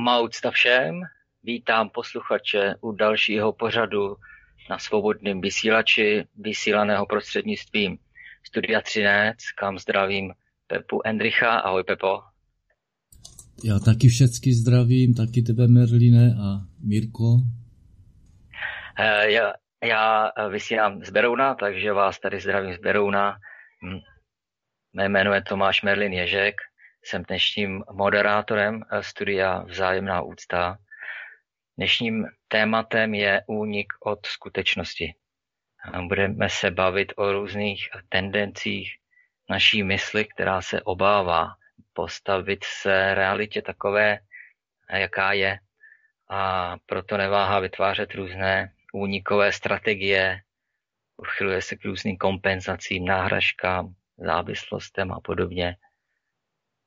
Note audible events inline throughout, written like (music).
Má úcta všem, vítám posluchače u dalšího pořadu na svobodném vysílači, vysílaného prostřednictvím Studia Třinec, kam zdravím Pepu Endricha. Ahoj Pepo. Já taky všecky zdravím, taky tebe Merline a Mirko. Eh, já, já vysílám z Berouna, takže vás tady zdravím z Berouna. Mé jméno je Tomáš Merlin Ježek, jsem dnešním moderátorem eh, studia Vzájemná úcta. Dnešním tématem je únik od skutečnosti. Budeme se bavit o různých tendencích naší mysli, která se obává postavit se realitě takové, jaká je. A proto neváhá vytvářet různé únikové strategie, uchyluje se k různým kompenzacím, náhražkám, závislostem a podobně.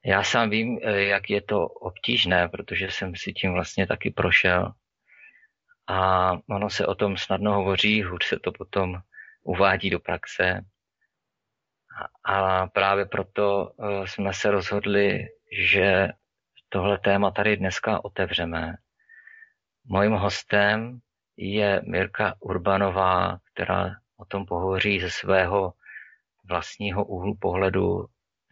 Já sám vím, jak je to obtížné, protože jsem si tím vlastně taky prošel. A ono se o tom snadno hovoří, hůř se to potom uvádí do praxe. A právě proto eh, jsme se rozhodli, že tohle téma tady dneska otevřeme. Mojím hostem je Mirka Urbanová, která o tom pohovoří ze svého vlastního úhlu pohledu,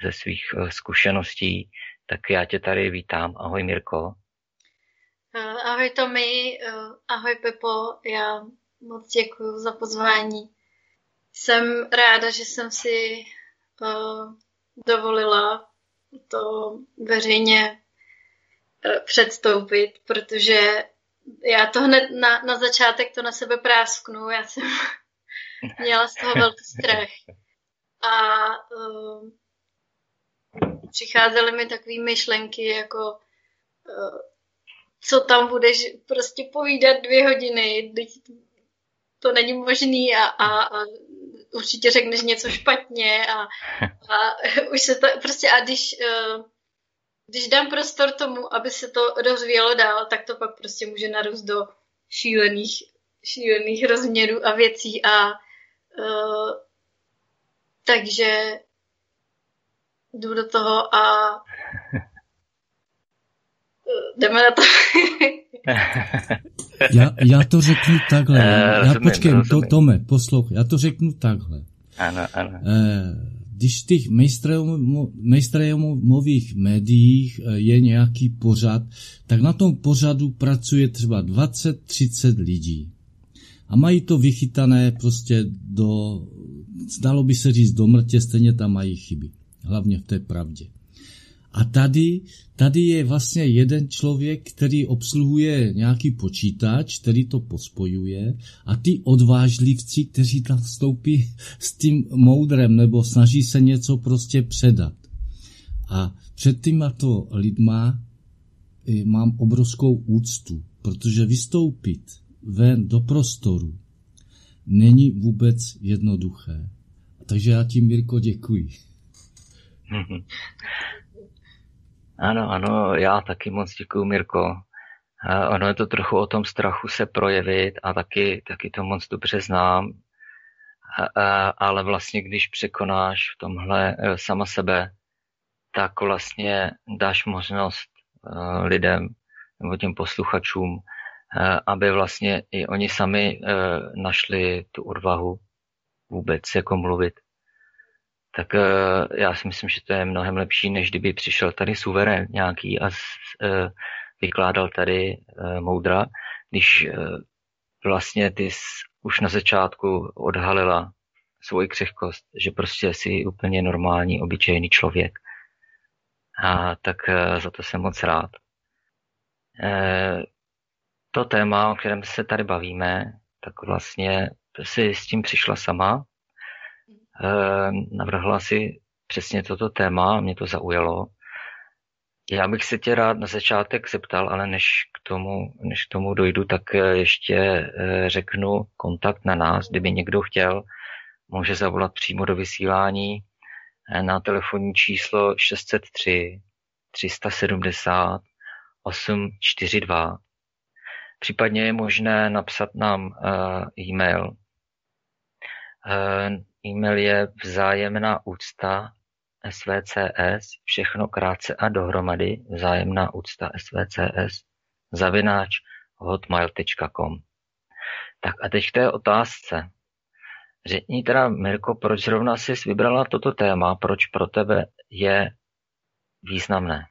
ze svých eh, zkušeností. Tak já tě tady vítám. Ahoj Mirko. Eh, ahoj Tomi, ahoj Pepo, já moc děkuji za pozvání. Jsem ráda, že jsem si dovolila to veřejně předstoupit, protože já to hned na, na začátek to na sebe prásknu. Já jsem (laughs) měla z toho velký strach. A přicházely mi takové myšlenky, jako uh, co tam budeš prostě povídat dvě hodiny, to není možný a, a, a určitě řekneš něco špatně a, a (laughs) už se to prostě a když, uh, když dám prostor tomu, aby se to rozvíjelo dál, tak to pak prostě může narůst do šílených, šílených rozměrů a věcí a uh, takže jdu do toho a jdeme na to. (laughs) já, já to řeknu takhle. Uh, já rozumím, počkej, to, Tome, poslouchej, já to řeknu takhle. Ano, ano. Uh, když v těch mainstreamových médiích eh, je nějaký pořad, tak na tom pořadu pracuje třeba 20-30 lidí. A mají to vychytané prostě do, zdalo by se říct do mrtě, stejně tam mají chyby. Hlavně v té pravdě. A tady, tady je vlastně jeden člověk, který obsluhuje nějaký počítač, který to pospojuje a ty odvážlivci, kteří tam vstoupí s tím moudrem nebo snaží se něco prostě předat. A před týma to lidma eh, mám obrovskou úctu, protože vystoupit ven do prostoru není vůbec jednoduché. Takže já ti, Mirko, děkuji. (laughs) Ano, ano, já taky moc děkuji, Mirko. Ono je to trochu o tom strachu se projevit a taky, taky to moc dobře znám. Ale vlastně, když překonáš v tomhle sama sebe, tak vlastně dáš možnost lidem nebo těm posluchačům, aby vlastně i oni sami našli tu odvahu vůbec jako mluvit tak uh, já si myslím, že to je mnohem lepší, než kdyby přišel tady suverén nějaký a uh, vykládal tady uh, moudra, když vlastně ty už na začátku odhalila svoji křehkost, že prostě jsi úplně normální, obyčejný člověk. A tak za to jsem moc rád. To téma, o kterém se tady bavíme, tak vlastně si s tím přišla sama, navrhla si přesně toto téma, mě to zaujalo. Já bych se tě rád na začátek zeptal, ale než k tomu, než k tomu dojdu, tak eh, ještě eh, řeknu kontakt na nás. Kdyby někdo chtěl, může zavolat přímo do vysílání eh, na telefonní číslo 603 370 842. Případně je možné napsat nám e-mail. E-mail je vzájemná úcta svcs, všechno krátce a dohromady, vzájemná úcta svcs, zavináč hotmail.com. Tak a teď k té otázce. Řekni teda, Mirko, proč zrovna jsi vybrala toto téma, proč pro tebe je významné?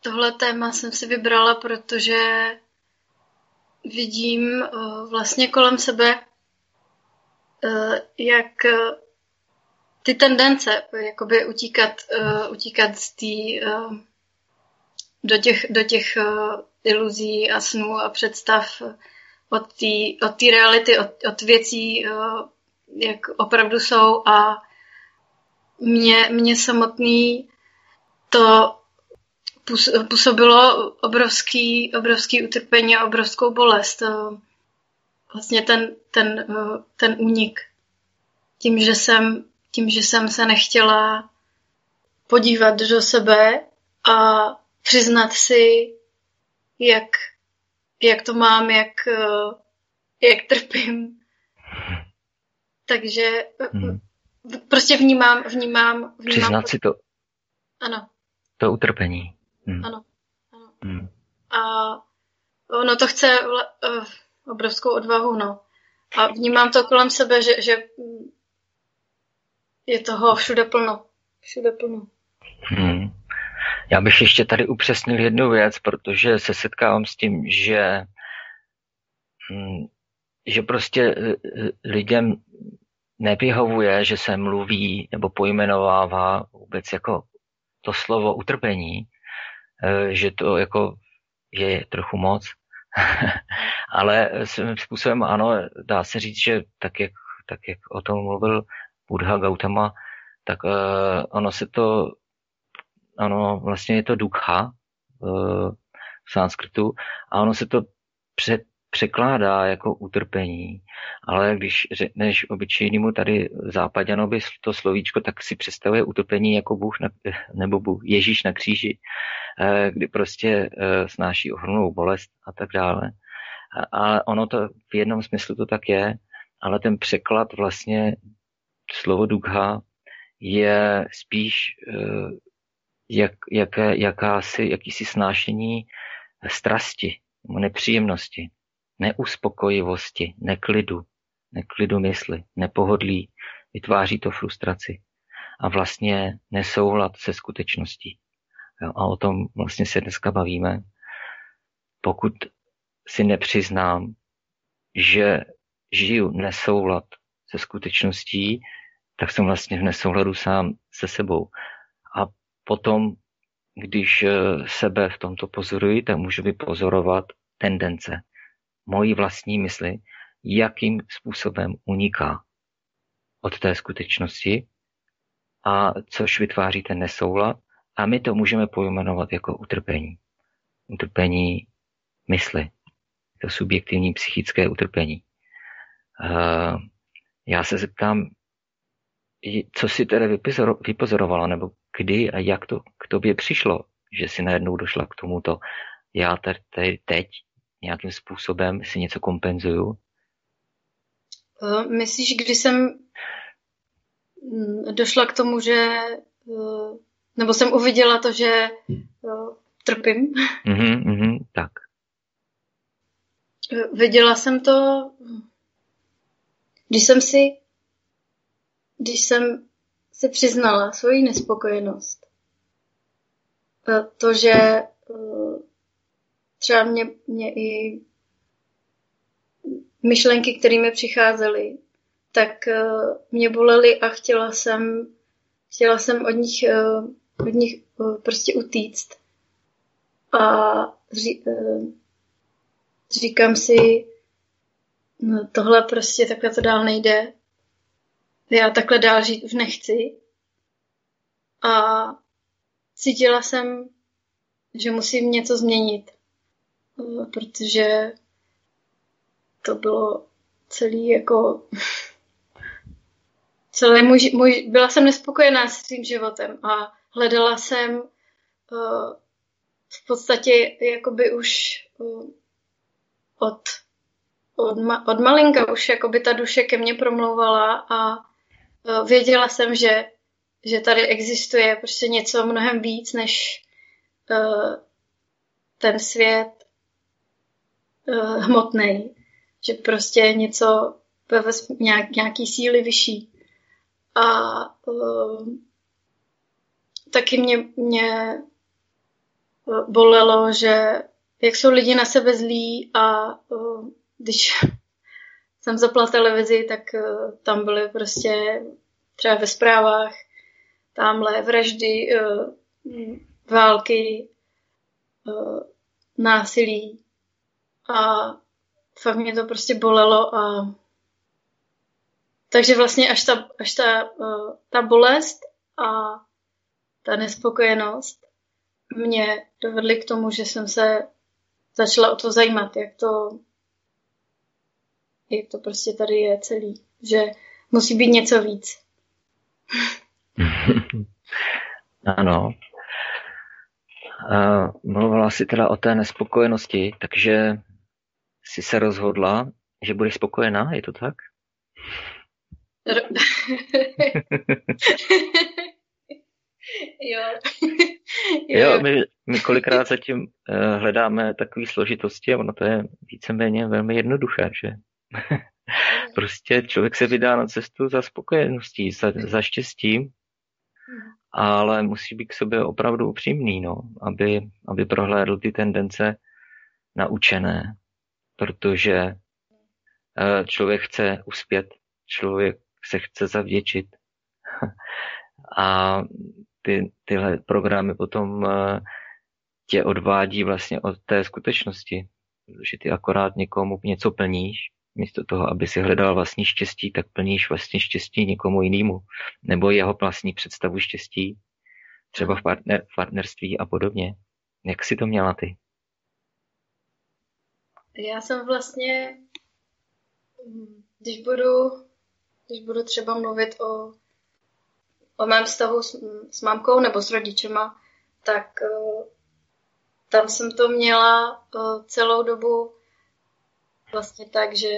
Tohle téma jsem si vybrala, protože vidím uh, vlastně kolem sebe, jak ty tendence, jakoby utíkat, uh, utíkat z tý, do těch, do těch iluzí a snů a představ od té od reality, od, od věcí, jak opravdu jsou a mě, mě samotný to působilo obrovský, obrovský utrpení a obrovskou bolest. Vlastně ten, ten, ten únik. Tím, že jsem tím, že jsem se nechtěla podívat do sebe a přiznat si, jak, jak to mám, jak, jak trpím. Takže hmm. prostě vnímám, vnímám, vnímám. Přiznat si to. Ano. To utrpení. Hmm. Ano. ano. Hmm. A ono to chce obrovskou odvahu, no. A vnímám to kolem sebe, že, že je toho všude plno. Všude plno. Hmm. Já bych ještě tady upřesnil jednu věc, protože se setkávám s tím, že, hm, že prostě e, e, lidem nevyhovuje, že se mluví nebo pojmenovává vůbec jako to slovo utrpení, e, že to jako je trochu moc. (laughs) Ale svým způsobem ano, dá se říct, že tak jak, tak jak o tom mluvil Buddha Gautama, tak uh, ono se to, ano, vlastně je to dukha uh, v sanskritu a ono se to pře, překládá jako utrpení, ale když řekneš obyčejnému tady západěnovi to slovíčko, tak si představuje utrpení jako Bůh na, nebo Bůh, Ježíš na kříži, uh, kdy prostě uh, snáší ohromnou bolest a tak dále. A, a ono to v jednom smyslu to tak je, ale ten překlad vlastně slovo dugha je spíš eh, jak, jaké, jakási, jakýsi snášení strasti, nepříjemnosti, neuspokojivosti, neklidu, neklidu mysli, nepohodlí, vytváří to frustraci a vlastně nesoulad se skutečností. Jo, a o tom vlastně se dneska bavíme. Pokud si nepřiznám, že žiju nesoulad se skutečností, tak jsem vlastně v nesouladu sám se sebou. A potom, když eh, sebe v tomto pozoruji, tak můžu vypozorovat tendence mojí vlastní mysli, jakým způsobem uniká od té skutečnosti, a což vytváří ten nesoulad, a my to můžeme pojmenovat jako utrpení. Utrpení mysli. To subjektivní psychické utrpení. Uh, já se zeptám, co si tedy vypozorovala, nebo kdy a jak to k tobě přišlo, že si najednou došla k tomuto, já teď nějakým způsobem si něco kompenzuju? Eh, myslíš, kdy jsem mm, došla k tomu, že eh, nebo jsem uviděla to, že eh, trpím? Mm-hmm, mm-hmm, tak. Viděla jsem to, když jsem si když jsem si přiznala svoji nespokojenost, to, že třeba mě, mě i myšlenky, které mi přicházely, tak eh, mě bolely a chtěla jsem, chtěla jsem od nich, eh, od nich prostě utíct. A ří, říkám si, no tohle prostě takhle to dál nejde já takhle dál žít už nechci. A cítila jsem, že musím něco změnit, protože to bylo celý jako (laughs) celý můj, můj, byla jsem nespokojená s tím životem a hledala jsem uh, v podstatě jakoby už uh, od, od, ma, od malinka už jakoby ta duše ke mně promlouvala a uh, věděla jsem, že, že tady existuje prostě něco mnohem víc než uh, ten svět uh, hmotný, že prostě něco ve nějak, nějaký síly vyšší. A uh, taky mě, mě bolelo, že jak jsou lidi na sebe zlí a uh, když (laughs) jsem zapla televizi, tak uh, tam byly prostě třeba ve zprávách tamhle vraždy, uh, války, násilí a fakt mě to prostě bolelo a takže vlastně až ta, až ta, uh, ta bolest a ta nespokojenost mě dovedly k tomu, že jsem se začala o to zajímat, jak to, jak to prostě tady je celý, že musí být něco víc. (laughs) ano. Uh, mluvila jsi teda o té nespokojenosti, takže jsi se rozhodla, že budeš spokojená, je to tak? (laughs) jo. (laughs) jo. jo, my, my kolikrát zatím uh, hledáme takové složitosti a ono to je víceméně velmi jednoduché, že (laughs) prostě člověk se vydá na cestu za spokojeností, za, za štěstím, ale musí být k sobě opravdu upřímný, no, aby, aby prohlédl ty tendence naučené, protože uh, člověk chce uspět, člověk se chce zavděčit. (laughs) A ty, tyhle programy potom eh, tě odvádí vlastně od té skutečnosti, že ty akorát někomu něco plníš, místo toho, aby si hledal vlastní štěstí, tak plníš vlastně štěstí někomu jinému, nebo jeho vlastní představu štěstí, třeba v, partner, v partnerství a podobně. Jak si to měla ty? Já jsem vlastně, když budu když budu třeba mluvit o, o mém vztahu s, s mámkou nebo s rodičema, tak uh, tam jsem to měla uh, celou dobu vlastně tak, že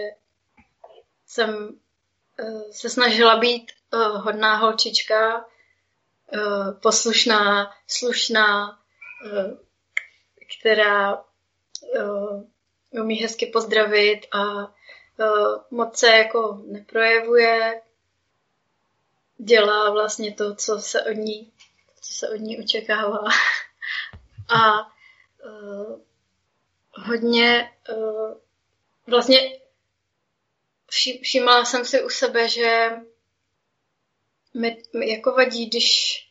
jsem uh, se snažila být hodná holčička, poslušná, slušná, která umí hezky pozdravit a uh, moc se jako neprojevuje, dělá vlastně to, co se od ní, co se od ní očekává. (laughs) A uh, hodně uh, vlastně všímala jsem si u sebe, že mi, mi jako vadí, když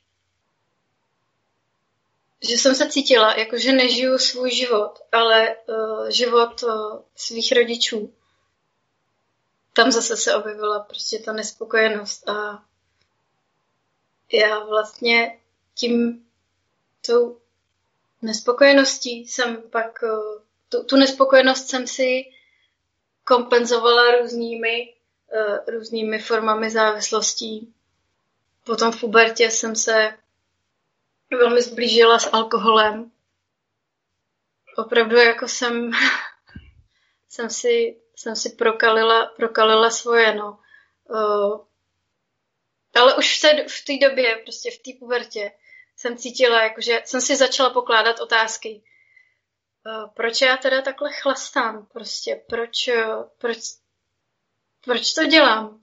že jsem se cítila, jako že nežiju svůj život, ale uh, život uh, svých rodičů tam zase se objevila prostě ta nespokojenost a já vlastně tím tou nespokojeností jsem pak, eh, tu, tu nespokojenost jsem si kompenzovala různými, uh, různými formami závislostí. Potom v pubertě jsem se velmi zblížila s alkoholem. Opravdu jako jsem, (laughs) jsem si jsem si prokalila, prokalila svoje, no. Uh, ale už v té, v té době, prostě v té pubertě, jsem cítila, jakože jsem si začala pokládat otázky. Uh, proč já teda takhle chlastám? Prostě proč, proč, proč to dělám?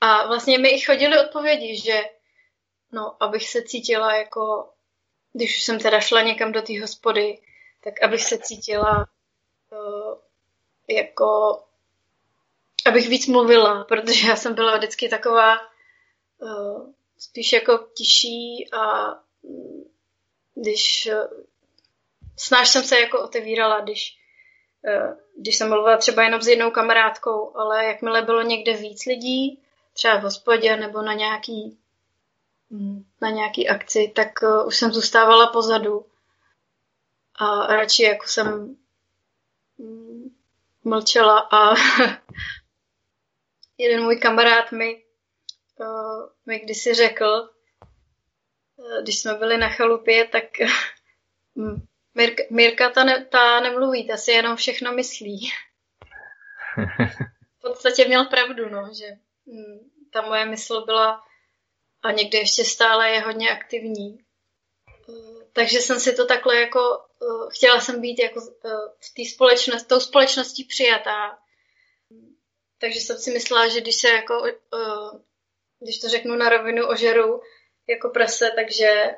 A vlastně mi i chodily odpovědi, že no, abych se cítila jako, když jsem teda šla někam do té hospody, tak abych se cítila uh, jako, abych víc mluvila, protože já jsem byla vždycky taková uh, spíš jako tiší a mm, když uh, snáš jsem se jako otevírala, když, když jsem mluvila třeba jenom s jednou kamarádkou, ale jakmile bylo někde víc lidí, třeba v hospodě nebo na nějaký na nějaký akci, tak uh, už jsem zůstávala pozadu. A radši jako jsem mm, mlčela a (laughs) jeden můj kamarád mi, uh, mi kdysi řekl, uh, když jsme byli na chalupě, tak (laughs) Mirka, Mirka ta, ne, ta nemluví, ta si jenom všechno myslí. (laughs) v podstatě měl pravdu, no, že hm, ta moje mysl byla a někdy ještě stále je hodně aktivní. Eh, takže jsem si to takhle jako, eh, chtěla jsem být jako eh, v té společnosti, tou společností přijatá. Takže jsem si myslela, že když se jako, když to řeknu na rovinu, ožeru jako prase, takže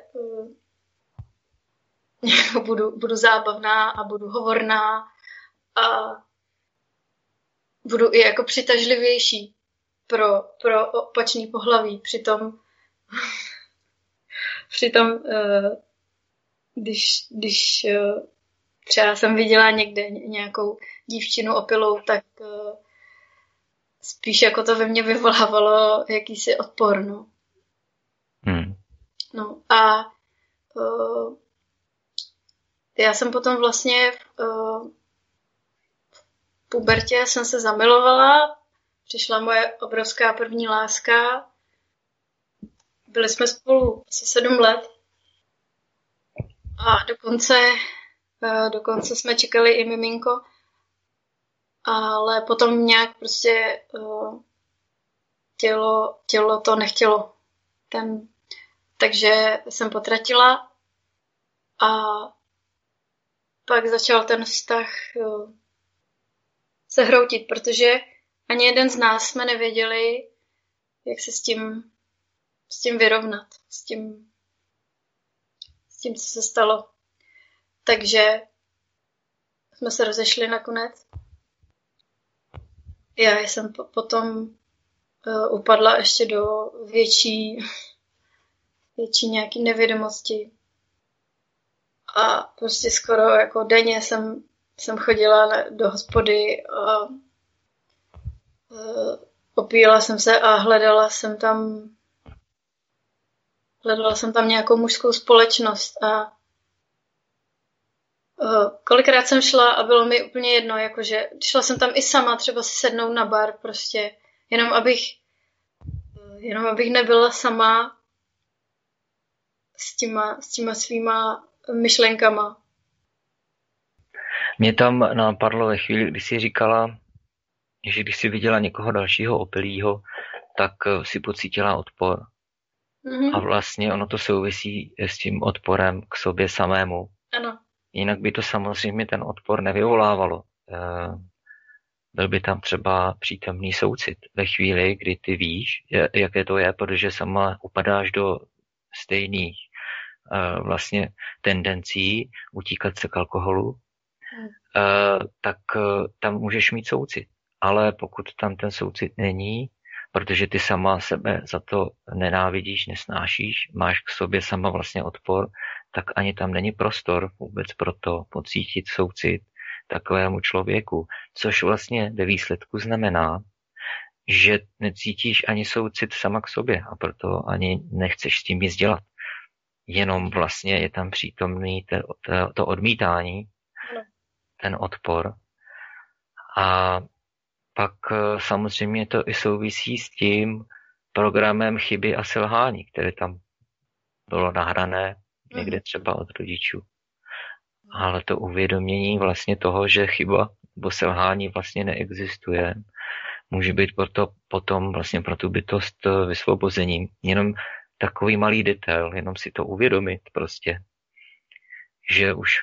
(laughs) budu, budu zábavná a budu hovorná a budu i jako přitažlivější pro, pro opačný pohlaví. Přitom, přitom uh, když, když uh, třeba jsem viděla někde nějakou dívčinu opilou, tak uh, spíš jako to ve mně vyvolávalo jakýsi odpor, no. Hmm. No a uh, já jsem potom vlastně uh, v pubertě jsem se zamilovala, přišla moje obrovská první láska, byli jsme spolu asi sedm let a dokonce, uh, dokonce jsme čekali i miminko, ale potom nějak prostě uh, tělo, tělo to nechtělo. Ten, takže jsem potratila a pak začal ten vztah jo, se hroutit, protože ani jeden z nás jsme nevěděli, jak se s tím, s tím vyrovnat, s tím, s tím, co se stalo. Takže jsme se rozešli nakonec. Já jsem potom uh, upadla ještě do větší, (laughs) větší nějaký nevědomosti a prostě skoro jako denně jsem, jsem chodila do hospody a uh, opíjela jsem se a hledala jsem tam hledala jsem tam nějakou mužskou společnost a uh, kolikrát jsem šla a bylo mi úplně jedno, jakože šla jsem tam i sama třeba si sednout na bar prostě, jenom abych jenom abych nebyla sama s těma, s těma svýma myšlenkama. Mě tam napadlo ve chvíli, kdy jsi říkala, že když jsi viděla někoho dalšího opilýho, tak eh, si pocítila odpor. Mm-hmm. A vlastně ono to souvisí s tím odporem k sobě samému. Ano. Jinak by to samozřejmě ten odpor nevyvolávalo. Eh, byl by tam třeba přítomný soucit ve chvíli, kdy ty víš, jaké to je, protože sama upadáš do stejných vlastně tendencí utíkat se k alkoholu, hmm. tak e, tam můžeš mít soucit. Ale pokud tam ten soucit není, protože ty sama sebe za to nenávidíš, nesnášíš, máš k sobě sama vlastně odpor, tak ani tam není prostor vůbec pro to pocítit soucit takovému člověku, což vlastně ve výsledku znamená, že necítíš ani soucit sama k sobě a proto ani nechceš s tím nic dělat. Jenom vlastně je tam přítomný to, to, to odmítání, ten odpor. A pak eh, samozřejmě to i souvisí s tím programem chyby a selhání, které tam bylo nahrané někde mhm. třeba od rodičů. Ale to uvědomění vlastně toho, že chyba nebo selhání vlastně neexistuje, může být proto, potom vlastně pro tu bytost eh, vysvobozením. Jenom takový malý detail, jenom si to uvědomit prostě, že už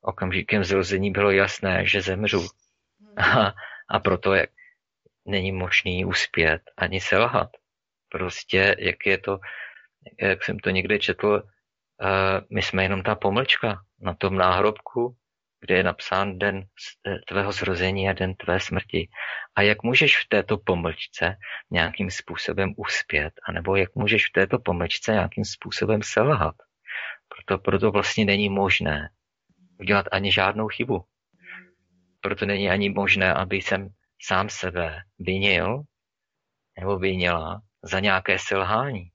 okamžikem zrození bylo jasné, že zemřu. A, a proto jak není možný uspět ani selhat. Prostě, jak je to, jak jsem to někde četl, uh, my jsme jenom ta pomlčka na tom náhrobku, kde je napsán den eh, tvého zrození a den tvé smrti. A jak můžeš v této pomlčce nějakým způsobem uspět, anebo jak můžeš v této pomlčce nějakým způsobem selhat. Proto, proto vlastně není možné udělat ani žádnou chybu. Proto není ani možné, aby jsem sám sebe vinil nebo vinila za nějaké selhání.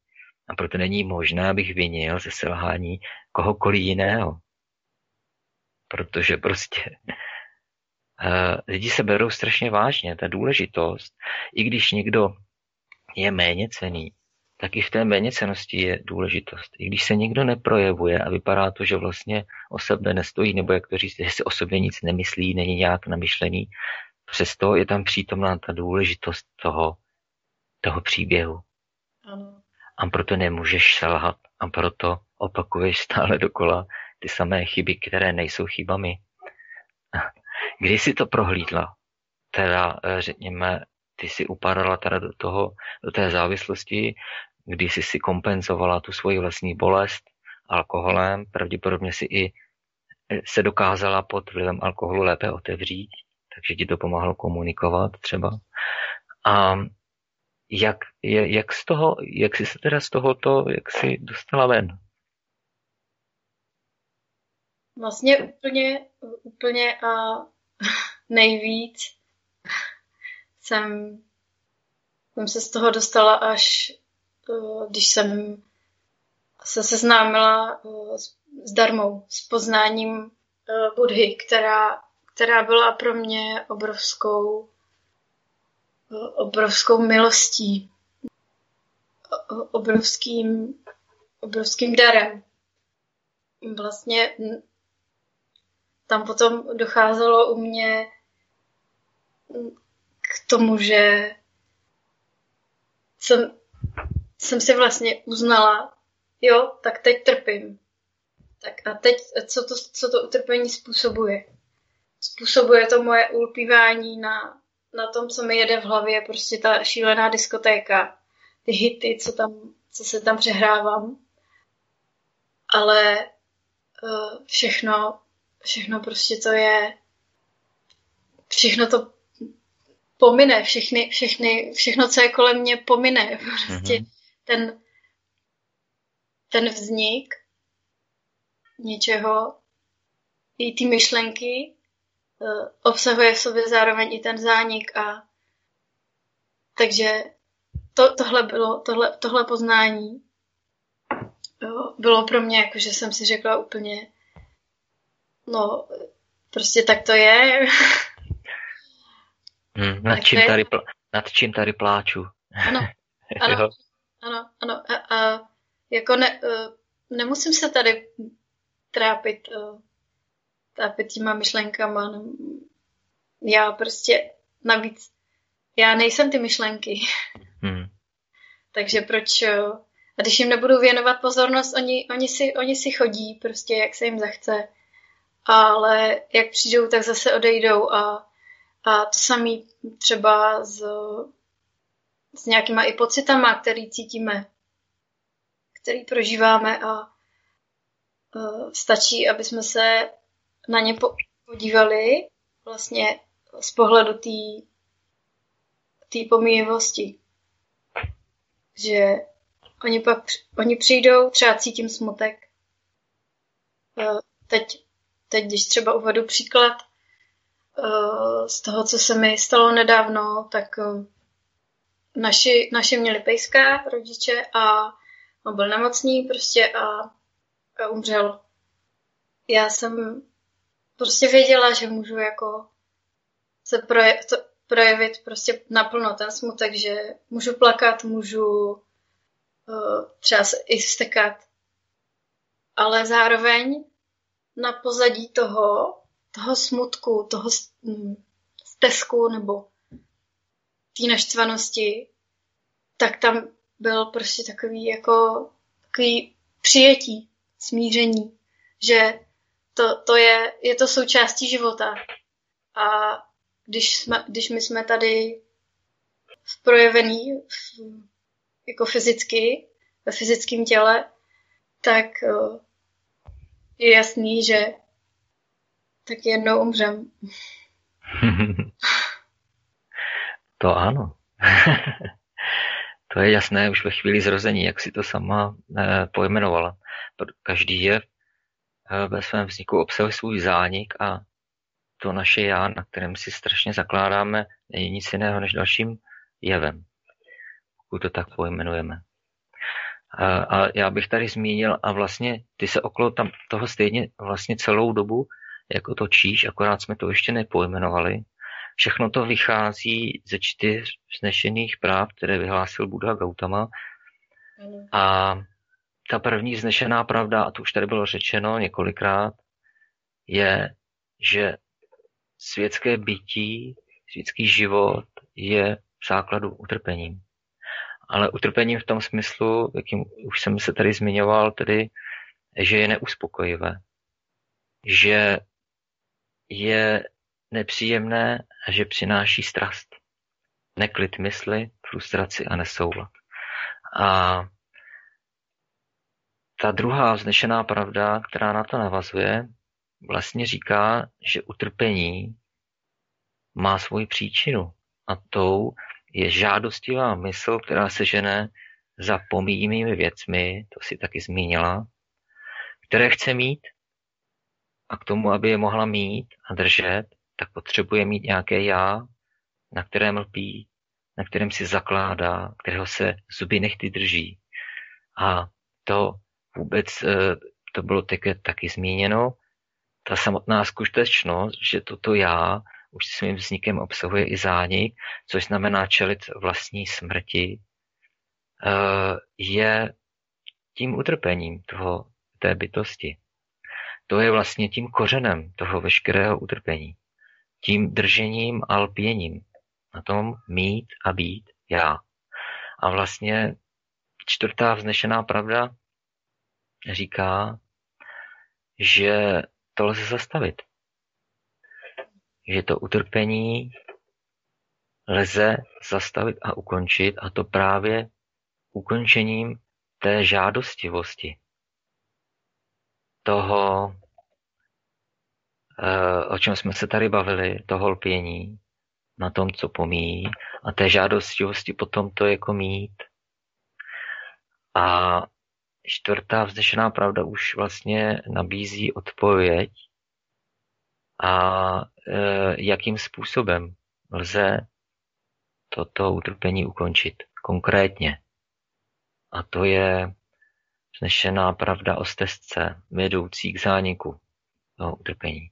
A proto není možné, abych vinil ze selhání kohokoliv jiného. Protože prostě uh, (laughs) lidi se berou strašně vážně, ta důležitost. I když někdo je méně cený, tak i v té méněcenosti je důležitost. I když se někdo neprojevuje a vypadá to, že vlastně o sebe nestojí, nebo jak to říct, že si o sobě nic nemyslí, není nějak namyšlený, přesto je tam přítomná ta důležitost toho, toho příběhu. Ano. A proto nemůžeš selhat a proto opakuješ stále dokola ty samé chyby, které nejsou chybami. (laughs) Kdy jsi to prohlídla? Teda, eh, řekněme, ty si upadala teda do, toho, do té závislosti, kdy jsi si kompenzovala tu svoji vlastní bolest alkoholem, pravděpodobně si i eh, se dokázala pod vlivem alkoholu lépe otevřít, takže ti to pomáhalo komunikovat třeba. A jak, jak, z toho, jak jsi se teda z tohoto, jak jsi dostala ven? Vlastně úplně, úplně a (laughs) nejvíc jsem, jsem se z toho dostala až, když jsem se seznámila eh, s darmou, s poznáním eh, Budhy, která, která byla pro mě obrovskou, obrovskou milostí, obrovským, obrovským darem. Vlastně tam potom docházelo u mě k tomu, že jsem, jsem si vlastně uznala, jo, tak teď trpím. Tak a teď, co to, co to utrpení způsobuje? Způsobuje to moje ulpívání na, na tom, co mi jede v hlavě, prostě ta šílená diskotéka, ty hity, co, tam, co se tam přehrávám. Ale uh, všechno všechno prostě to je, všechno to pomine, všechny, všechny, všechno, co je kolem mě, pomine. (laughs) Prostě mm-hmm. Ten, ten vznik něčeho, i ty myšlenky, uh, obsahuje v sobě zároveň i ten zánik a takže to, tohle bylo, tohle, tohle poznání bylo pro mě, jako že jsem si řekla úplně, No, prostě tak to je. Hmm, (laughs) nad, čím tady, pl- nad čím tady pláču. Ano, (laughs) ano, ano, ano. A, a jako ne, uh, nemusím se tady trápit, uh, trápit těma myšlenkama. Ne, já prostě navíc, já nejsem ty myšlenky. (laughs) Hmm. Takže proč, uh, a když jim nebudu věnovat pozornost, oni, oni, si, oni si chodí prostě, jak se jim zachce ale jak přijdou, tak zase odejdou a, a to samé třeba s, s nějakýma i pocitama, který cítíme, který prožíváme a uh, stačí, aby jsme se na ně podívali vlastně z pohledu té pomíjivosti. Že oni pak oni přijdou, třeba cítím smutek. Uh, teď teď, když třeba uvedu příklad uh, z toho, co se mi stalo nedávno, tak uh, naši, naši měli pejska, rodiče, a on byl nemocný prostě a, a umřel. Já jsem prostě věděla, že můžu jako se proje, to, projevit prostě naplno ten smutek, že můžu plakat, můžu uh, třeba se i stekat, ale zároveň na pozadí toho, toho smutku, toho stesku nebo té naštvanosti, tak tam byl prostě takový jako takový přijetí, smíření, že to, to je, je to součástí života. A když, jsme, když my jsme tady v projevený v, jako fyzicky, ve fyzickém těle, tak eh, je jasný, že tak jednou umřem. (laughs) to ano. (laughs) to je jasné už ve chvíli zrození, jak si to sama eh, pojmenovala. Každý je eh, ve svém vzniku obsahuje svůj zánik a to naše já, na kterém si strašně zakládáme, není nic jiného než dalším jevem, pokud to tak pojmenujeme. A, a já bych tady zmínil, a vlastně ty se okolo tam toho stejně vlastně celou dobu jako točíš, akorát jsme to ještě nepojmenovali. Všechno to vychází ze čtyř vznešených práv, které vyhlásil Buddha Gautama. A ta první vznešená pravda, a to už tady bylo řečeno několikrát, je, že světské bytí, světský život je v základu utrpením. Ale utrpením v tom smyslu, jakým už jsem se tady zmiňoval, tedy, že je neuspokojivé. Že je nepříjemné a že přináší strast. Neklid mysli, frustraci a nesoulad. A ta druhá vznešená pravda, která na to navazuje, vlastně říká, že utrpení má svoji příčinu a tou je žádostivá mysl, která se žene za pomíjivými věcmi, to si taky zmínila, které chce mít a k tomu, aby je mohla mít a držet, tak potřebuje mít nějaké já, na kterém lpí, na kterém si zakládá, kterého se zuby nechty drží. A to vůbec, eh, to bylo také taky zmíněno, ta samotná skutečnost, že toto já už svým vznikem obsahuje i zánik, což znamená čelit vlastní smrti, eh, je tím utrpením toho, té bytosti. To je vlastně tím kořenem toho veškerého utrpení. Tím držením a lpěním na tom mít a být já. A vlastně čtvrtá vznešená pravda říká, že to lze zastavit. Že to utrpení lze zastavit a ukončit a to právě ukončením té žádostivosti. Toho, o čem jsme se tady bavili, toho lpění na tom, co pomíjí a té žádostivosti potom to jako mít. A čtvrtá vznešená pravda už vlastně nabízí odpověď a e, jakým způsobem lze toto utrpení ukončit konkrétně. A to je vznešená pravda o stezce vedoucí k zániku toho utrpení.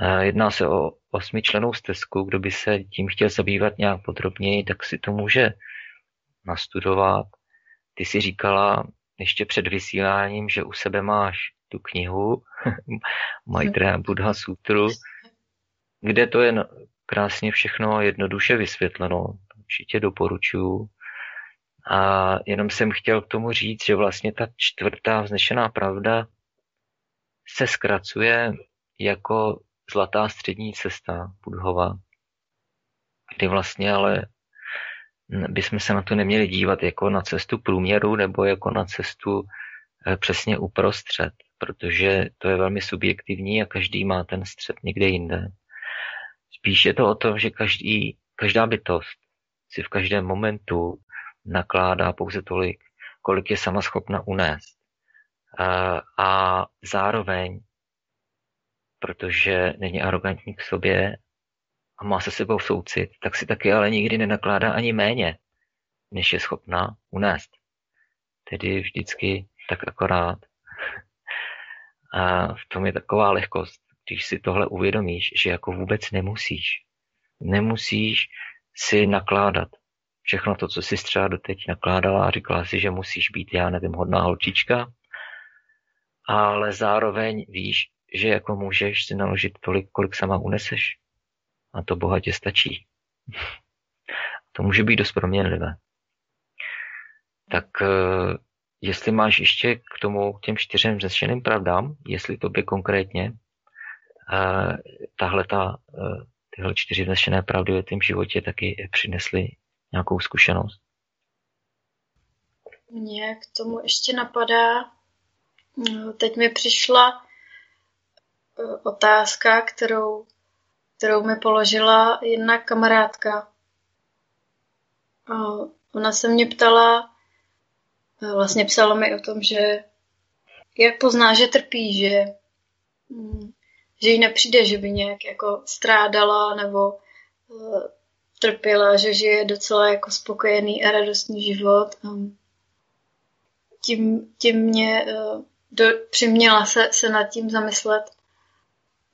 E, jedná se o osmičlenou stezku, kdo by se tím chtěl zabývat nějak podrobněji, tak si to může nastudovat. Ty si říkala, ještě před vysíláním, že u sebe máš tu knihu (laughs) Maitreya Buddha Sutru, kde to je krásně všechno jednoduše vysvětleno. Určitě doporučuju. A jenom jsem chtěl k tomu říct, že vlastně ta čtvrtá vznešená pravda se zkracuje jako zlatá střední cesta Budhova, kdy vlastně ale bychom se na to neměli dívat jako na cestu průměru nebo jako na cestu eh, přesně uprostřed, protože to je velmi subjektivní a každý má ten střed někde jinde. Spíš je to o tom, že každý, každá bytost si v každém momentu nakládá pouze tolik, kolik je sama schopna unést. A, a zároveň, protože není arrogantní k sobě a má se sebou soucit, tak si taky ale nikdy nenakládá ani méně, než je schopná unést. Tedy vždycky tak akorát. A v tom je taková lehkost, když si tohle uvědomíš, že jako vůbec nemusíš. Nemusíš si nakládat. Všechno to, co jsi třeba doteď nakládala a říkala si, že musíš být, já nevím, hodná holčička, ale zároveň víš, že jako můžeš si naložit tolik, kolik sama uneseš a to bohatě stačí. (laughs) To může být dost proměnlivé. Tak eh, jestli máš ještě k tomu k těm čtyřem řešeným pravdám, jestli to by konkrétně eh, tahle ta, eh, tyhle čtyři vznešené pravdy ve tvém životě taky přinesly nějakou zkušenost? Mně k tomu ještě napadá, teď mi přišla otázka, kterou kterou mi položila jedna kamarádka. Ona se mě ptala, vlastně psala mi o tom, že jak pozná, že trpí, že, mm, že jí nepřijde, že by nějak jako strádala nebo uh, trpěla, že žije docela jako spokojený a radostný život. Tím, tím mě do, přiměla se, se nad tím zamyslet,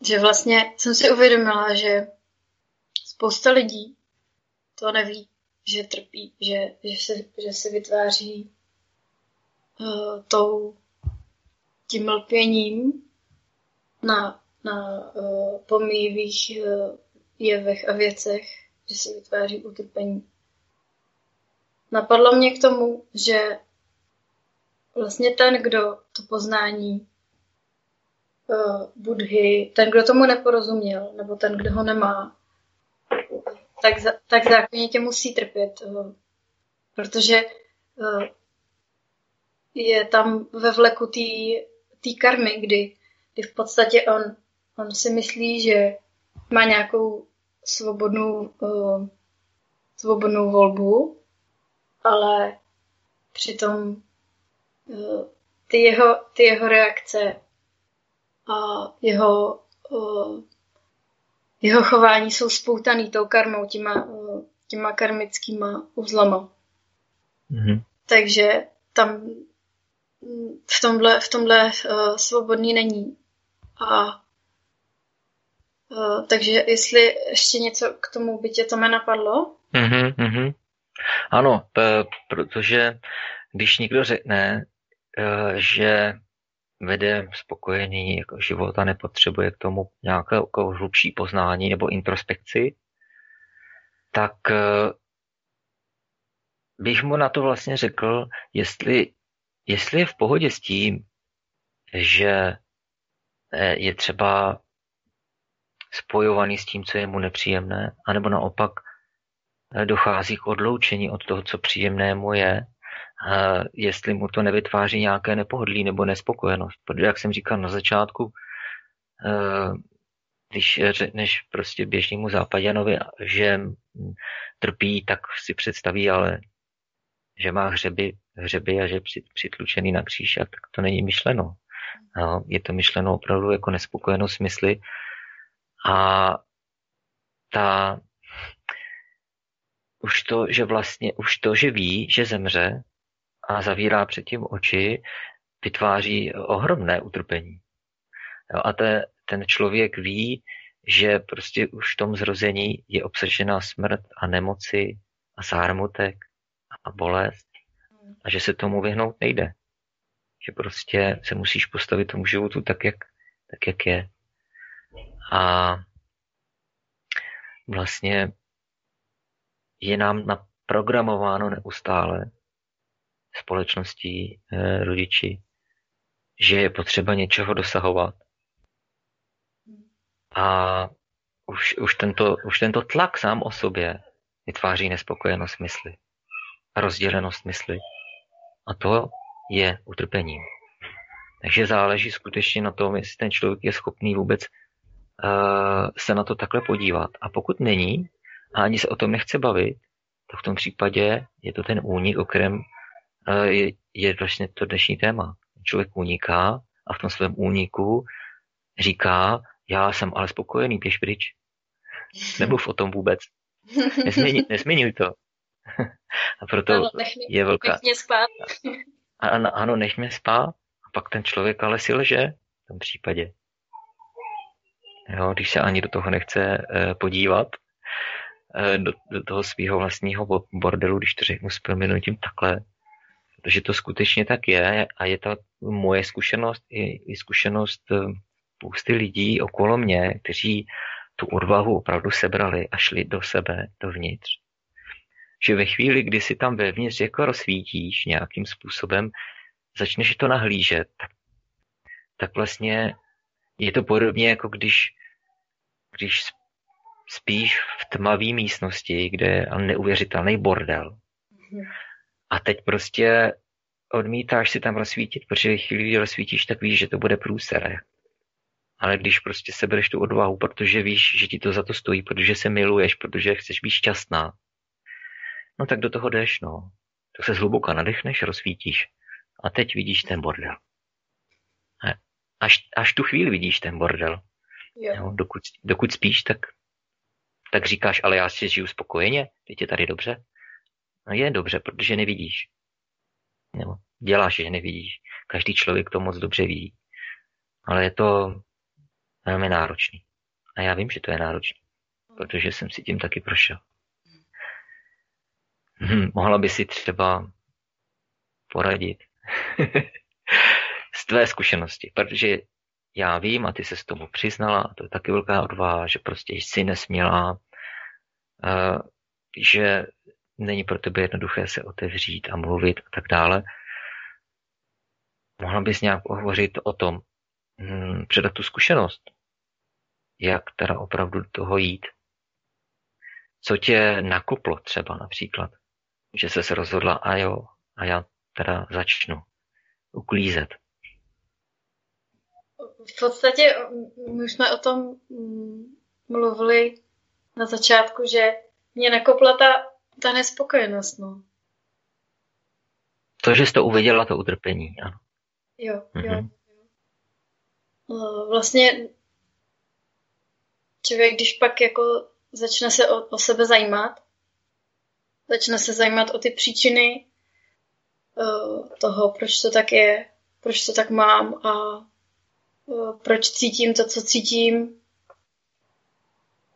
že vlastně jsem si uvědomila, že spousta lidí to neví, že trpí, že, že, se, že se vytváří uh, tou, tím lpěním na, na uh, pomíjivých uh, jevech a věcech, že se vytváří utrpení. Napadlo mě k tomu, že vlastně ten, kdo to poznání Budhy, ten, kdo tomu neporozuměl, nebo ten, kdo ho nemá, tak, za, tak zákonitě musí trpět, uh, protože uh, je tam ve vleku té karmy, kdy, kdy v podstatě on, on si myslí, že má nějakou svobodnou, svobodnou volbu, ale přitom ty, jeho, ty jeho reakce jeho, uh, jeho chování jsou spoutaný tou karmou, těma, těma karmickýma uzlama. Mm-hmm. Takže tam v tomhle, v tomhle uh, svobodný není. A Uh, takže jestli ještě něco k tomu by tě to napadlo? Mm-hmm, mm-hmm. Ano, p- protože když někdo řekne, uh, že vede spokojený jako život a nepotřebuje k tomu nějaké jako hlubší poznání nebo introspekci, tak uh, bych mu na to vlastně řekl, jestli, jestli je v pohodě s tím, že je třeba spojovaný s tím, co je mu nepříjemné, anebo naopak eh, dochází k odloučení od toho, co příjemnému je, jestli mu to nevytváří nějaké nepohodlí nebo nespokojenost. Protože, jak jsem říkal na začátku, eh, když řekneš prostě běžnému západěnovi, že trpí, tak si představí, ale že má hřeby, hřeby a že je přitlučený na kříž, a tak to není myšleno. Je to myšleno opravdu jako nespokojenost smysly, a ta, už to, že vlastně, už to, že ví, že zemře a zavírá předtím oči, vytváří ohromné utrpení. Jo, a te, ten člověk ví, že prostě už v tom zrození je obsažená smrt a nemoci a zármutek a bolest a že se tomu vyhnout nejde. Že prostě se musíš postavit tomu životu tak, jak, tak, jak je. A vlastně je nám naprogramováno neustále společností, eh, rodiči, že je potřeba něčeho dosahovat. A už, už, tento, už tento tlak sám o sobě vytváří nespokojenost mysli a rozdělenost mysli. A to je utrpením. Takže záleží skutečně na tom, jestli ten člověk je schopný vůbec uh, se na to takhle podívat. A pokud není, a ani se o tom nechce bavit, tak v tom případě je to ten únik, o kterém je, je vlastně to dnešní téma. Člověk uniká a v tom svém úniku říká, já jsem ale spokojený, běž pryč. (laughs) Nemluv o tom vůbec. (laughs) Nesměňuj to. (laughs) a proto ano, nech mě, je velká... Nech mě spát. ano, ano, nech mě spát. A pak ten člověk ale si lže v tom případě. Jo, když se ani do toho nechce eh, podívat, eh, do, do toho svého vlastního bordelu, když to řeknu s proměnutím takhle, protože to skutečně tak je a je to moje zkušenost i, i zkušenost eh, spousty lidí okolo mě, kteří tu odvahu opravdu sebrali a šli do sebe, dovnitř. Že ve chvíli, kdy si tam vevnitř jako rozsvítíš nějakým způsobem, začneš to nahlížet, tak, tak vlastně je to podobně jako když, když spíš v tmavé místnosti, kde je neuvěřitelný bordel. A teď prostě odmítáš si tam rozsvítit, protože chvíli, kdy rozsvítíš, tak víš, že to bude průsere. Ale když prostě sebereš tu odvahu, protože víš, že ti to za to stojí, protože se miluješ, protože chceš být šťastná, no tak do toho jdeš, no. Tak se zhluboka nadechneš, rozsvítíš. A teď vidíš ten bordel. Až, až tu chvíli vidíš ten bordel. Jo. Jo, dokud, dokud spíš, tak, tak říkáš, ale já si žiju spokojeně, teď je tady dobře. No je dobře, protože nevidíš. Jo. děláš, že nevidíš. Každý člověk to moc dobře ví. Ale je to velmi náročný. A já vím, že to je náročný, protože jsem si tím taky prošel. Hm, mohla by si třeba poradit (laughs) z tvé zkušenosti, protože já vím a ty se s tomu přiznala, a to je taky velká odvaha, že prostě jsi nesměla, uh, že není pro tebe jednoduché se otevřít a mluvit a tak dále. Mohla bys nějak hovořit o tom, hmm, předat tu zkušenost, jak teda opravdu do toho jít. Co tě nakoplo třeba například, že se se rozhodla a jo, a já teda začnu uklízet. V podstatě my už jsme o tom mluvili na začátku, že mě nakopla ta, ta nespokojenost. No. To, že jsi to uviděla, to utrpení, ano. Jo, jo. Mm-hmm. Vlastně člověk, když pak jako začne se o, o sebe zajímat, začne se zajímat o ty příčiny uh, toho, proč to tak je, proč to tak mám a uh, proč cítím to, co cítím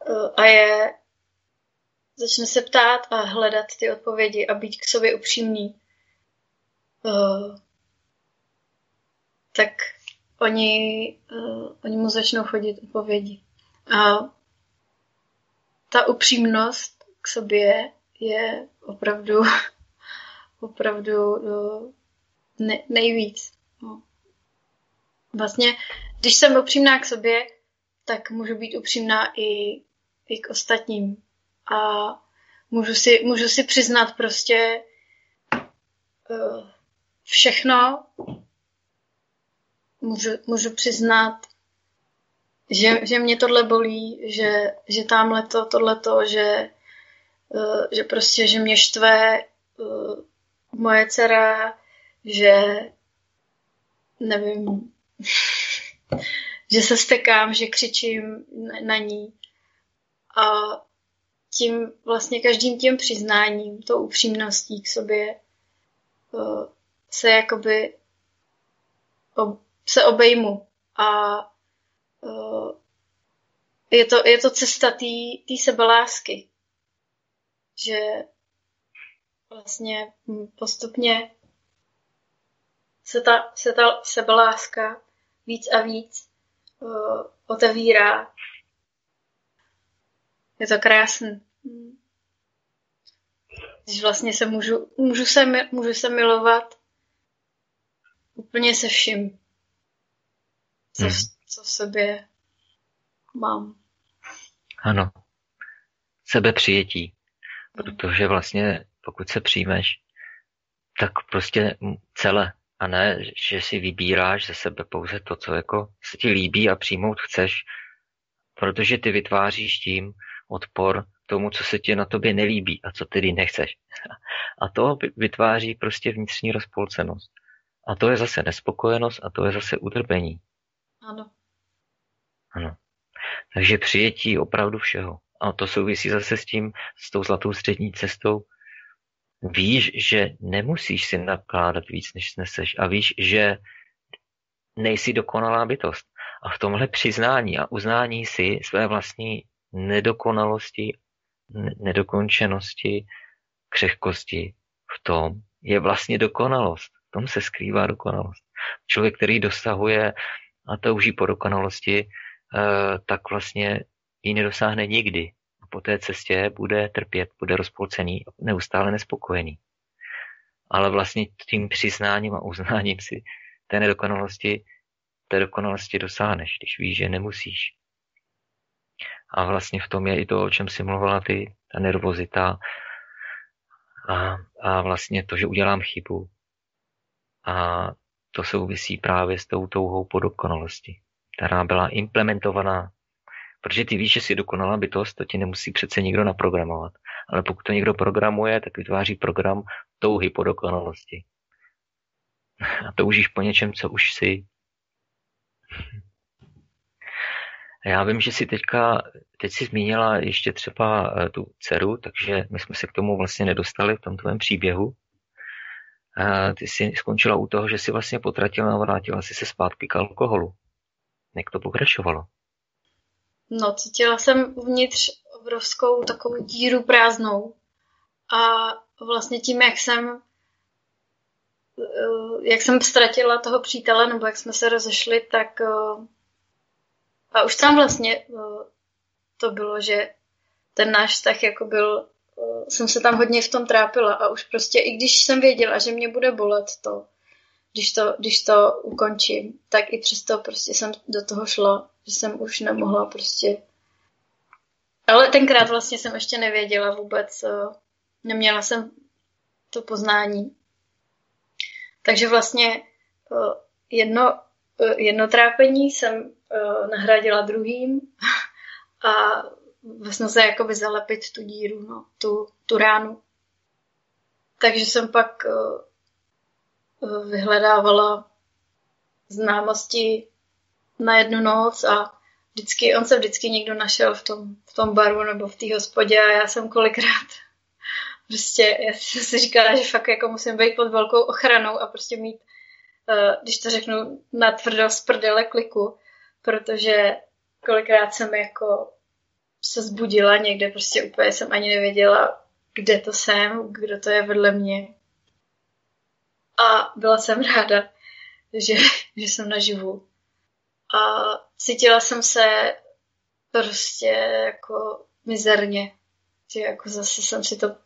uh, a je začne se ptát a hledat ty odpovědi a být k sobě upřímný, uh, tak oni, uh, oni mu začnou chodit odpovědi. A ta upřímnost k sobě je opravdu, (laughs) opravdu uh, ne, nejvíc. No. Vlastně, když jsem upřímná k sobě, tak můžu být upřímná i, i k ostatním. A můžu si, můžu si přiznat prostě uh, všechno, můžu, můžu přiznat, že, že mě tohle bolí, že, že tamhle to, tohleto, že, uh, že prostě, že mě štve uh, moje dcera, že nevím, (laughs) že se stekám, že křičím na ní. A tím vlastně každým tím přiznáním, tou upřímností k sobě uh, se jakoby se obejmu a uh, je, to, je to cesta té sebelásky, že vlastně postupně se ta, se ta sebeláska víc a víc uh, otevírá. Je to krásný. Když vlastně se můžu, můžu, se, můžu se milovat úplně se vším co, hmm. co v sobě mám. Ano. Sebepřijetí. Protože vlastně, pokud se přijmeš, tak prostě celé. A ne, že si vybíráš ze sebe pouze to, co jako se ti líbí a přijmout chceš, protože ty vytváříš tím odpor tomu, co se ti na tobě nelíbí a co tedy nechceš. A to vytváří prostě vnitřní rozpolcenost. A to je zase nespokojenost a to je zase utrpení. Ano. Ano. Takže přijetí opravdu všeho. A to souvisí zase s tím, s tou zlatou střední cestou. Víš, že nemusíš si nakládat víc, než sneseš. A víš, že nejsi dokonalá bytost. A v tomhle přiznání a uznání si své vlastní nedokonalosti, nedokončenosti, křehkosti, v tom je vlastně dokonalost. V tom se skrývá dokonalost. Člověk, který dosahuje a touží po dokonalosti, eh, tak vlastně ji nedosáhne nikdy. A po té cestě bude trpět, bude rozpolcený, neustále nespokojený. Ale vlastně tím přiznáním a uznáním si té nedokonalosti, té dokonalosti dosáhneš, když víš, že nemusíš. A vlastně v tom je i to, o čem si mluvila ty, ta nervozita a, a vlastně to, že udělám chybu. A to souvisí právě s tou touhou po dokonalosti, která byla implementovaná. Protože ty víš, že jsi dokonalá bytost, to ti nemusí přece nikdo naprogramovat. Ale pokud to někdo programuje, tak vytváří program touhy po dokonalosti. A toužíš po něčem, co už jsi. Já vím, že si teďka, teď si zmínila ještě třeba eh, tu dceru, takže my jsme se k tomu vlastně nedostali v tom tvém příběhu. ty jsi skončila u toho, že si vlastně potratila a vrátila si se zpátky k alkoholu. Jak to pokračovalo? No, cítila jsem uvnitř obrovskou takovou díru prázdnou. A vlastně tím, jak jsem eh, jak jsem ztratila toho přítele, nebo jak jsme se rozešli, tak eh, a už tam vlastně eh, to bylo, že ten náš vztah jako byl, jsem se tam hodně v tom trápila a už prostě, i když jsem věděla, že mě bude bolet to, když to, když to ukončím, tak i přesto prostě jsem do toho šla, že jsem už nemohla prostě. Ale tenkrát vlastně jsem ještě nevěděla vůbec, neměla jsem to poznání. Takže vlastně jedno, jedno trápení jsem nahradila druhým (laughs) a vlastně se jakoby zalepit tu díru, no, tu, tu ránu. Takže jsem pak vyhledávala známosti na jednu noc a vždycky, on se vždycky někdo našel v tom, v tom baru nebo v té hospodě a já jsem kolikrát (laughs) prostě, já jsem si říkala, že fakt jako musím být pod velkou ochranou a prostě mít, uh, když to řeknu, na tvrdo z prdele kliku, protože kolikrát jsem jako se zbudila někde, prostě úplně jsem ani nevěděla, kde to jsem, kdo to je vedle mě. A byla jsem ráda, že, že jsem naživu. A cítila jsem se prostě jako mizerně. Že jako zase jsem si to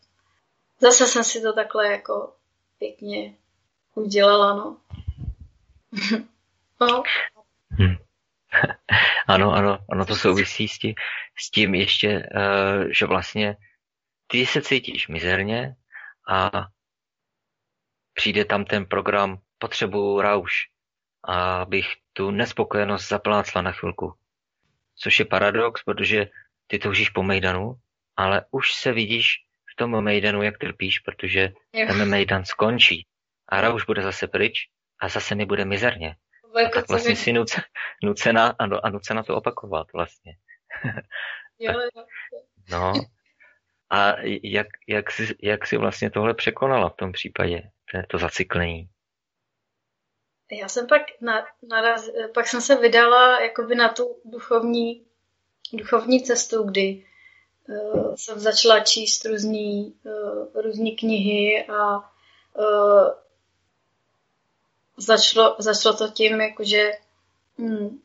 zase jsem si to takhle jako pěkně udělala, no. (laughs) no. (laughs) Ano, ano, ano, to souvisí s tím, s tím ještě, uh, že vlastně ty se cítíš mizerně a přijde tam ten program potřebu rauš, abych tu nespokojenost zaplácla na chvilku. Což je paradox, protože ty toužíš po Mejdanu, ale už se vidíš v tom Mejdanu, jak trpíš, protože ten Mejdan skončí a rauš bude zase pryč a zase mi bude mizerně. A tak vlastně si nuce, nucena, ano, a nucena to opakovat vlastně. Jo, jo. (laughs) No. A jak, jak, jsi, jak jsi vlastně tohle překonala v tom případě, to zacyklení? Já jsem pak, na, naraz, pak jsem se vydala jakoby na tu duchovní, duchovní cestu, kdy uh, jsem začala číst různý, uh, různý knihy a uh, začalo, začalo to tím, jakože hm,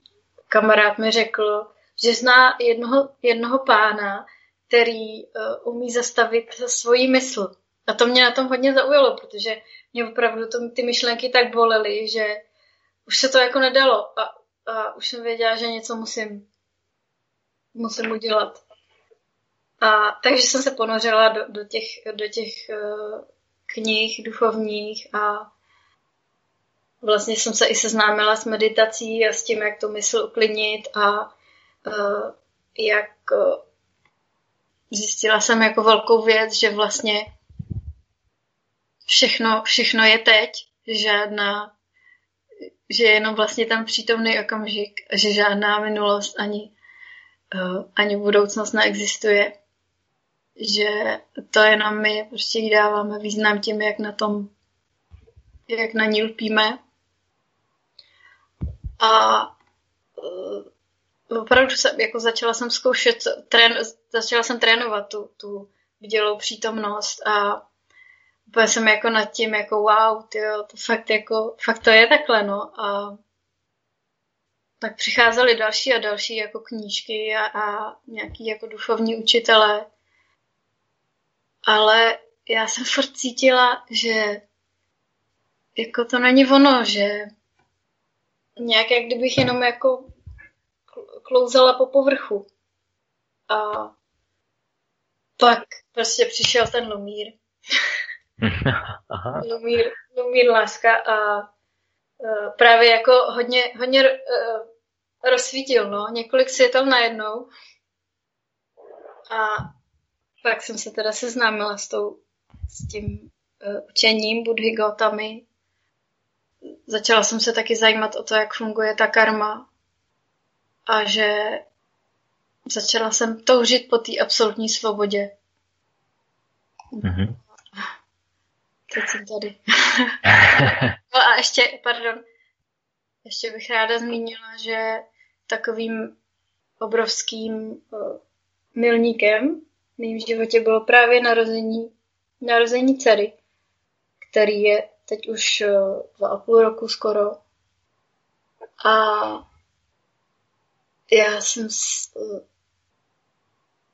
kamarád mi řekl, že zná jednoho, jednoho pána, který uh, umí zastavit svoji mysl. A to mě na tom hodně zaujalo, protože mě opravdu to, ty myšlenky tak bolely, že už se to jako nedalo a, a už jsem věděla, že něco musím, musím udělat. A takže jsem se ponořila do, do těch, do těch uh, knih duchovních a vlastně jsem se i seznámila s meditací a s tím, jak tu mysl uklidnit a uh, jak uh, zjistila jsem jako velkou věc, že vlastně všechno, všechno je teď, žádná, že je jenom vlastně tam přítomný okamžik, že žádná minulost ani, uh, ani budoucnost neexistuje. Že to jenom my prostě dáváme význam tím, jak na tom, jak na ní lpíme. A uh, opravdu jsem, jako začala jsem zkoušet, trén, začala jsem trénovat tu, tu vidělou přítomnost a úplně jsem jako nad tím, jako wow, tyjo, to fakt jako, fakt to je takhle, no. A tak přicházely další a další jako knížky a, a nějaký jako duchovní učitelé. Ale já jsem furt cítila, že jako to není ono, že nějak jak kdybych jenom jako klouzala po povrchu. A pak prostě přišel ten Lumír. (laughs) Lumír, Lumír láska a uh, právě jako hodně, hodně uh, rozsvítil, no, několik světel najednou. A pak jsem se teda seznámila s, tou, s tím uh, učením Budhy Gautami. Začala jsem se taky zajímat o to, jak funguje ta karma a že začala jsem toužit po té absolutní svobodě. Mm-hmm. teď jsem tady. (laughs) no a ještě, pardon, ještě bych ráda zmínila, že takovým obrovským uh, milníkem v mém životě bylo právě narození, narození dcery, který je teď už uh, dva a půl roku skoro. A já jsem, uh,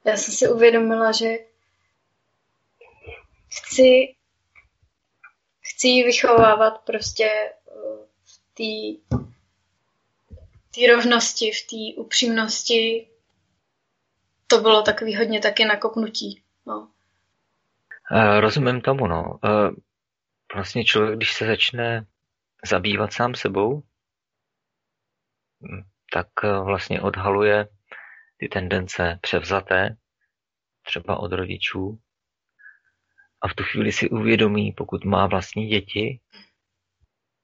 já jsem si uvědomila, že chci, chci ji vychovávat prostě v té té rovnosti, v té upřímnosti, to bylo takový hodně taky nakopnutí. No. Rozumím tomu, no. Vlastně člověk, když se začne zabývat sám sebou, tak vlastně odhaluje ty tendence převzaté, třeba od rodičů, a v tu chvíli si uvědomí, pokud má vlastní děti,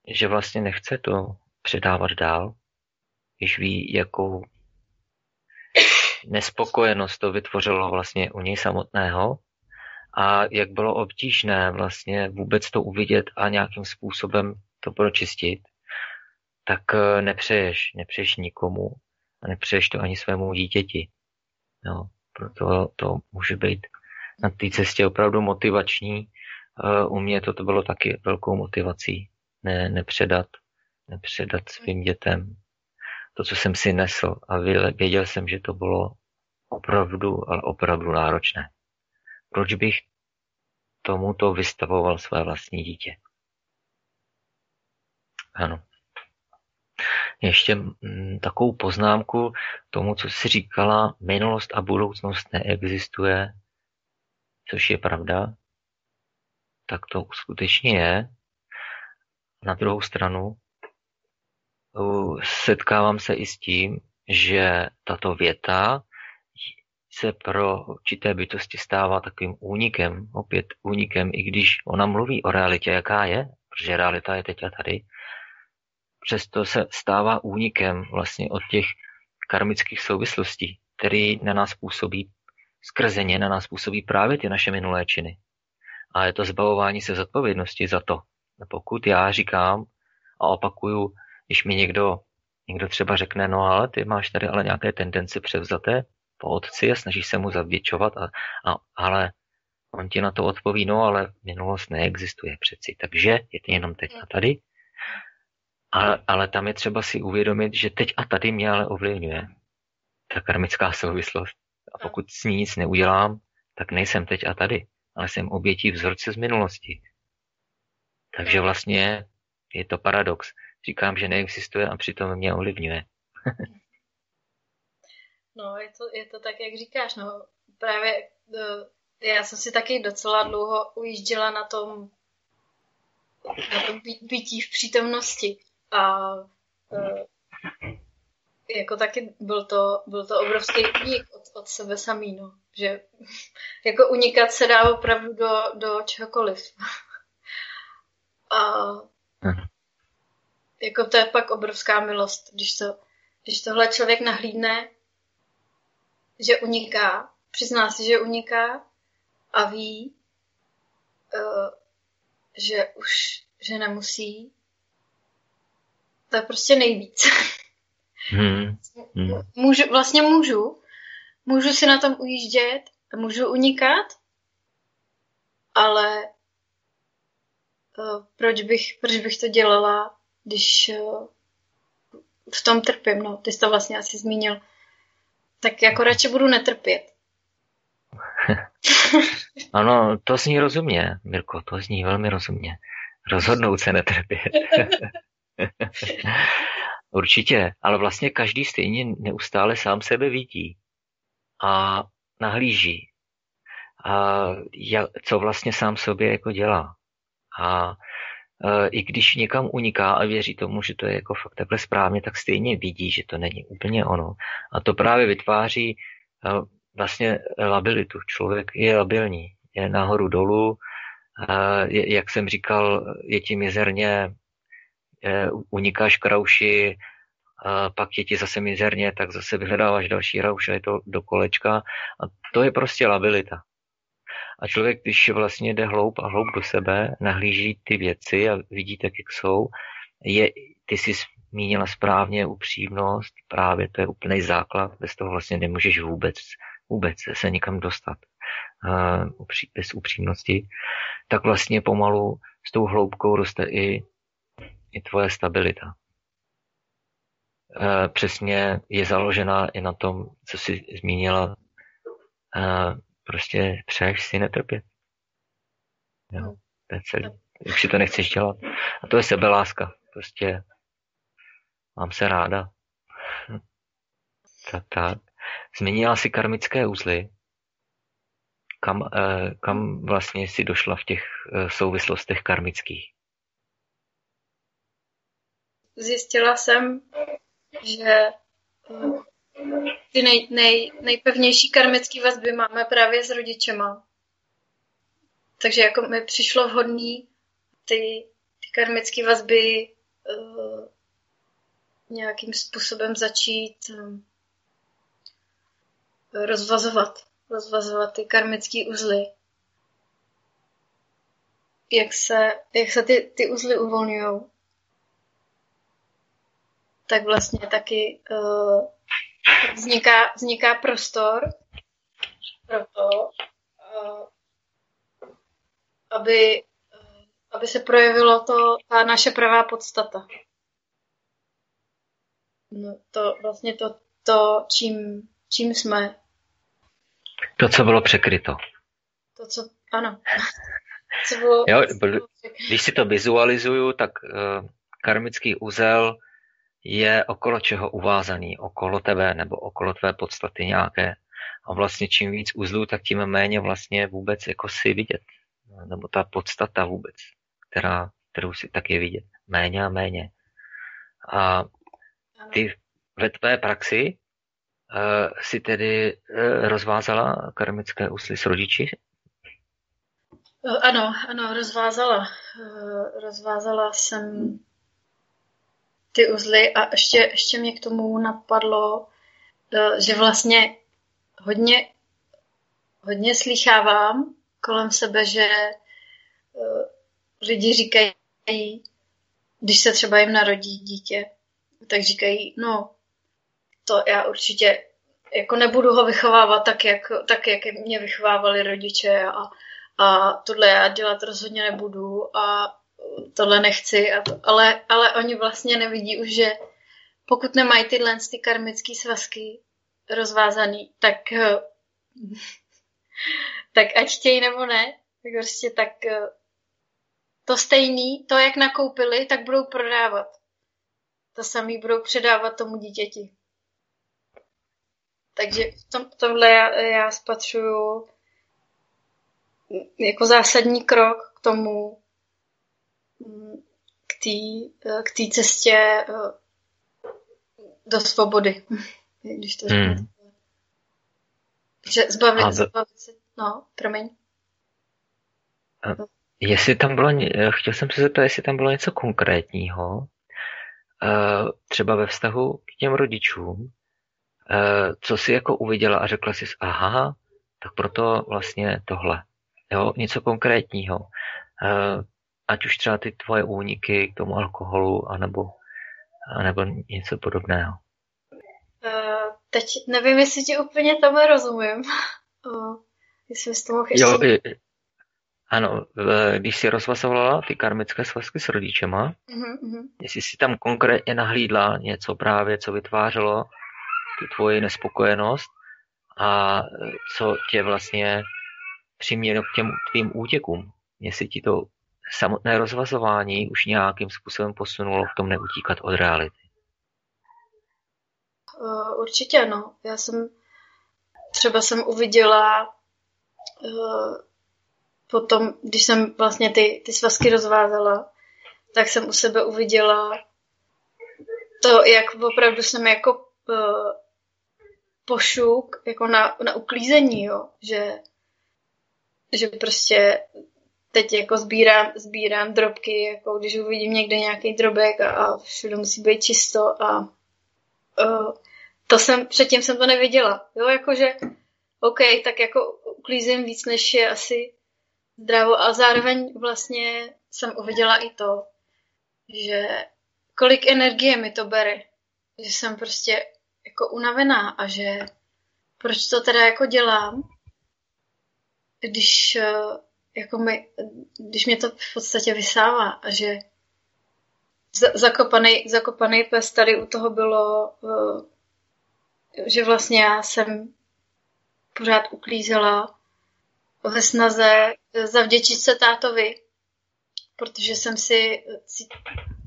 že vlastně nechce to předávat dál, když ví, jakou nespokojenost to vytvořilo vlastně u něj samotného a jak bylo obtížné vlastně vůbec to uvidět a nějakým způsobem to pročistit, tak eh, nepřeješ, nepřeješ nikomu a nepřeješ to ani svému dítěti. No, proto to může být na té cestě opravdu motivační. Eh, u mě to, to bylo taky velkou motivací. Ne, nepředat, nepředat svým dětem to, co jsem si nesl a věděl jsem, že to bylo opravdu, ale opravdu náročné. Proč bych tomuto vystavoval své vlastní dítě? Ano. Ještě mm, takovou poznámku tomu, co si říkala, minulost a budoucnost neexistuje, což je pravda, tak to skutečně je. Na druhou stranu, setkávám se i s tím, že tato věta se pro určité bytosti stává takovým únikem, opět únikem, i když ona mluví o realitě, jaká je, protože realita je teď a tady, přesto se stává únikem vlastně od těch karmických souvislostí, který na nás působí, skrze ně na nás působí právě ty naše minulé činy. A je to zbavování se zodpovědnosti za to. Pokud já říkám a opakuju, když mi někdo, někdo třeba řekne, no ale ty máš tady ale nějaké tendence převzaté po otci a snažíš se mu zavděčovat, a, a, ale on ti na to odpoví, no ale minulost neexistuje přeci, takže je to jenom teď a tady. Ale, ale tam je třeba si uvědomit, že teď a tady mě ale ovlivňuje ta karmická souvislost. A pokud s ní nic neudělám, tak nejsem teď a tady, ale jsem obětí vzorce z minulosti. Takže vlastně je to paradox říkám, že neexistuje a přitom mě ovlivňuje. (laughs) no, je to, je to tak, jak říkáš. No, právě eh, já jsem si taky docela dlouho ujížděla na tom, na tom bytí v přítomnosti. A uh, jako taky byl to, byl to obrovský unik od, od sebe samý, no. Že (laughs) jako unikat se dá opravdu do, do čehokoliv. (laughs) A jako to je pak obrovská milost, když, to, když tohle člověk nahlídne, že uniká, přizná si, že uniká a ví, uh, že už, že nemusí. To je prostě nejvíc. Hmm. Hmm. Můžu, vlastně můžu. Můžu si na tom ujíždět, můžu unikat, ale uh, proč, bych, proč bych to dělala když eh, v tom trpím, no, ty jsi to vlastně asi zmínil, tak jako radši budu netrpět. (laughs) ano, to zní rozumně, Mirko, to zní velmi rozumně. Rozhodnout se netrpět. (laughs) Určitě, ale vlastně každý stejně neustále sám sebe vidí a nahlíží, a co vlastně sám sobě jako dělá. A i když někam uniká a věří tomu, že to je jako fakt takhle správně, tak stejně vidí, že to není úplně ono. A to právě vytváří eh, vlastně labilitu. Člověk je labilní, je nahoru dolů, je, jak jsem říkal, je tím mizerně, unikáš krauši, pak je ti zase mizerně, tak zase vyhledáváš další rauš a je to do kolečka. A to je prostě labilita. A člověk, když vlastně jde hloub a hloub do sebe, nahlíží ty věci a vidí tak, jak jsou, je, ty jsi zmínila správně upřímnost, právě to je úplný základ, bez toho vlastně nemůžeš vůbec, vůbec se nikam dostat uh, bez upřímnosti, tak vlastně pomalu s tou hloubkou roste i, i tvoje stabilita. Uh, přesně je založená i na tom, co jsi zmínila, uh, prostě přeješ si netrpět. Jo, to je celý. Už si to nechceš dělat. A to je sebeláska. Prostě mám se ráda. tak, tak. Změnila si karmické úzly. Kam, eh, kam vlastně si došla v těch eh, souvislostech karmických? Zjistila jsem, že eh, ty nej, nej, nejpevnější karmické vazby máme právě s rodičema. Takže jako mi přišlo vhodný ty, ty karmické vazby uh, nějakým způsobem začít um, rozvazovat, rozvazovat ty karmické uzly. Jak se, jak se ty, ty uzly uvolňují, tak vlastně taky uh, vzniká, vzniká prostor pro to, uh, aby, uh, aby se projevilo to, ta naše pravá podstata. No, to vlastně to, to čím, čím jsme. To, co bylo překryto. To, co, ano. (laughs) co bylo, jo, bylo když si to vizualizuju, tak uh, karmický úzel je okolo čeho uvázaný, okolo tebe nebo okolo tvé podstaty nějaké. A vlastně čím víc uzlů, tak tím méně vlastně vůbec jako si vidět. Nebo ta podstata vůbec, která, kterou si tak je vidět. Méně a méně. A ty ve tvé praxi uh, si tedy uh, rozvázala karmické úsly s rodiči? Ano, ano, rozvázala. Uh, rozvázala jsem ty uzly a ještě, ještě mě k tomu napadlo, eh, že vlastně hodně, hodně slychávám kolem sebe, že eh, lidi říkají, když se třeba jim narodí dítě, tak říkají, no, to já určitě jako nebudu ho vychovávat tak, jak, tak, jak mě vychovávali rodiče a, a tohle já dělat rozhodně nebudu. A tohle nechci, a to, ale, ale oni vlastně nevidí už, že pokud nemají tyhle ty karmické svazky rozvázaný, tak, eh, (laughs) tak ať chtějí nebo ne, tak prostě tak eh, to stejný, to, jak nakoupili, tak budou prodávat. To samý budou předávat tomu dítěti. Takže v tom, tomhle já, já spatřuju jako zásadní krok k tomu, k té k tý cestě eh, do svobody, (laughs) když to. Hmm. Že zbavit, z... zbavit se, no, promiň. A jestli tam bylo, chtěl jsem se zeptat, jestli tam bylo něco konkrétního, eh, třeba ve vztahu k těm rodičům, eh, co si jako uviděla a řekla si, aha, tak proto vlastně tohle. Jo, něco konkrétního ať už třeba ty tvoje úniky k tomu alkoholu, anebo, anebo něco podobného. Uh, teď nevím, jestli ti úplně tomu rozumím. Uh, jestli jsi tomu ještě... Jo, ano, když si rozvazovala ty karmické svazky s rodičema, uh-huh, jestli si tam konkrétně nahlídla něco právě, co vytvářelo tu tvoji nespokojenost a co tě vlastně přimělo k těm tvým útěkům. Jestli ti to samotné rozvazování už nějakým způsobem posunulo v tom neutíkat od reality? Uh, určitě no. Já jsem třeba jsem uviděla uh, potom, když jsem vlastně ty, ty svazky rozvázala, tak jsem u sebe uviděla to, jak opravdu jsem jako uh, pošuk jako na, na uklízení, jo? Že, že prostě teď jako sbírám, sbírám drobky, jako když uvidím někde nějaký drobek a, a všude musí být čisto a uh, to jsem, předtím jsem to neviděla, jo, jakože OK, tak jako uklízím víc, než je asi zdravo. A zároveň vlastně jsem uviděla i to, že kolik energie mi to bere. Že jsem prostě jako unavená a že proč to teda jako dělám, když, jako mi, když mě to v podstatě vysává že zakopaný, zakopaný pes tady u toho bylo, eh, že vlastně já jsem pořád uklízela ve snaze zavděčit se tátovi, protože jsem si,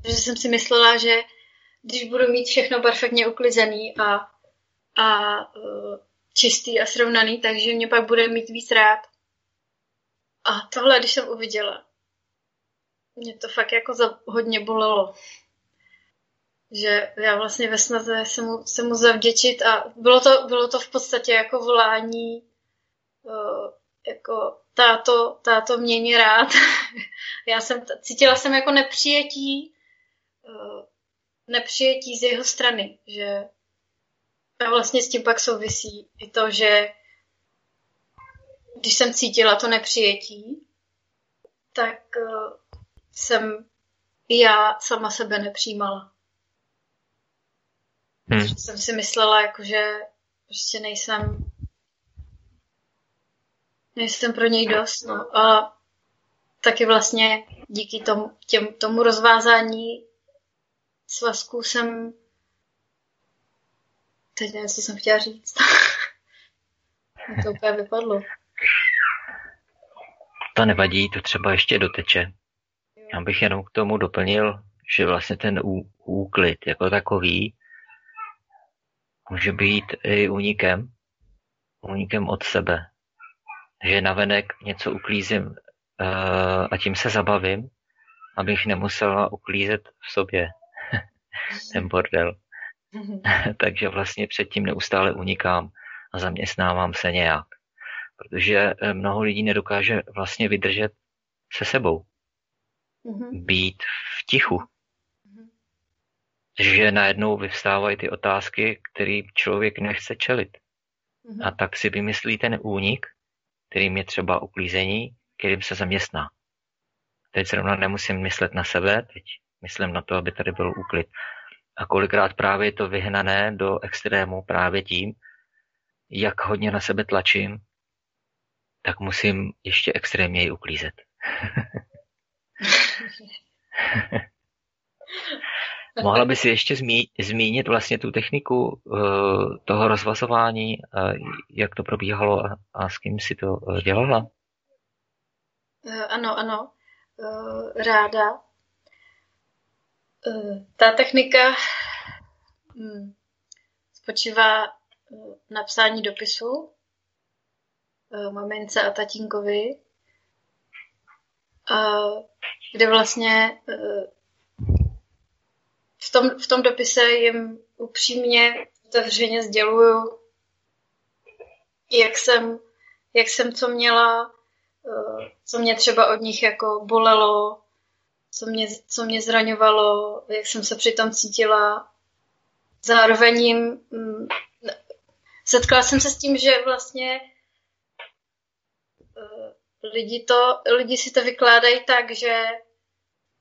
že jsem si myslela, že když budu mít všechno perfektně uklizený a, a uh, čistý a srovnaný, takže mě pak bude mít víc rád. A tohle, když jsem uviděla, mě to fakt jako za, hodně bolelo. Že já vlastně ve snaze se mu, se mu zavděčit a bylo to, bylo to v podstatě jako volání uh, jako táto, táto mění rád. (laughs) já jsem, cítila jsem jako nepřijetí uh, nepřijetí z jeho strany, že a vlastně s tím pak souvisí i to, že když jsem cítila to nepřijetí, tak uh, jsem já sama sebe nepřijímala. Hmm. Jsem si myslela, jako, že prostě nejsem nejsem pro něj dost. No. A taky vlastně díky tomu, těm, tomu rozvázání svazků jsem teď nevím, co jsem chtěla říct. (laughs) to úplně vypadlo. To nevadí, to třeba ještě doteče. Já bych jenom k tomu doplnil, že vlastně ten úklid jako takový může být i únikem, únikem od sebe. Že navenek něco uklízím uh, a tím se zabavím, abych nemusela uklízet v sobě (laughs) ten bordel. (laughs) Takže vlastně předtím neustále unikám a zaměstnávám se nějak. Protože eh, mnoho lidí nedokáže vlastně vydržet se sebou. Mm-hmm. Být v tichu. Mm-hmm. Že najednou vyvstávají ty otázky, které člověk nechce čelit. Mm-hmm. A tak si vymyslí ten únik, kterým je třeba uklízení, kterým se zaměstná. Teď zrovna nemusím myslet na sebe, teď myslím na to, aby tady byl úklid. A kolikrát právě je to vyhnané do extrému právě tím, jak hodně na sebe tlačím, tak musím ještě extrémněji uklízet. (laughs) Mohla by si ještě zmí, zmínit vlastně tu techniku uh, toho rozvazování, uh, jak to probíhalo a, a s kým si to uh, dělala? Ano, ano, uh, ráda. Uh, ta technika um, spočívá uh, na psání dopisu mamince a tatínkovi, kde vlastně uh, v tom, v tom dopise jim upřímně otevřeně sděluju, jak jsem, jak jsem co měla, co mě třeba od nich jako bolelo, co mě, co mě zraňovalo, jak jsem se přitom cítila. Zároveň jim mm, setkala jsem se s tím, že vlastně lidi, to, lidi si to vykládají tak, že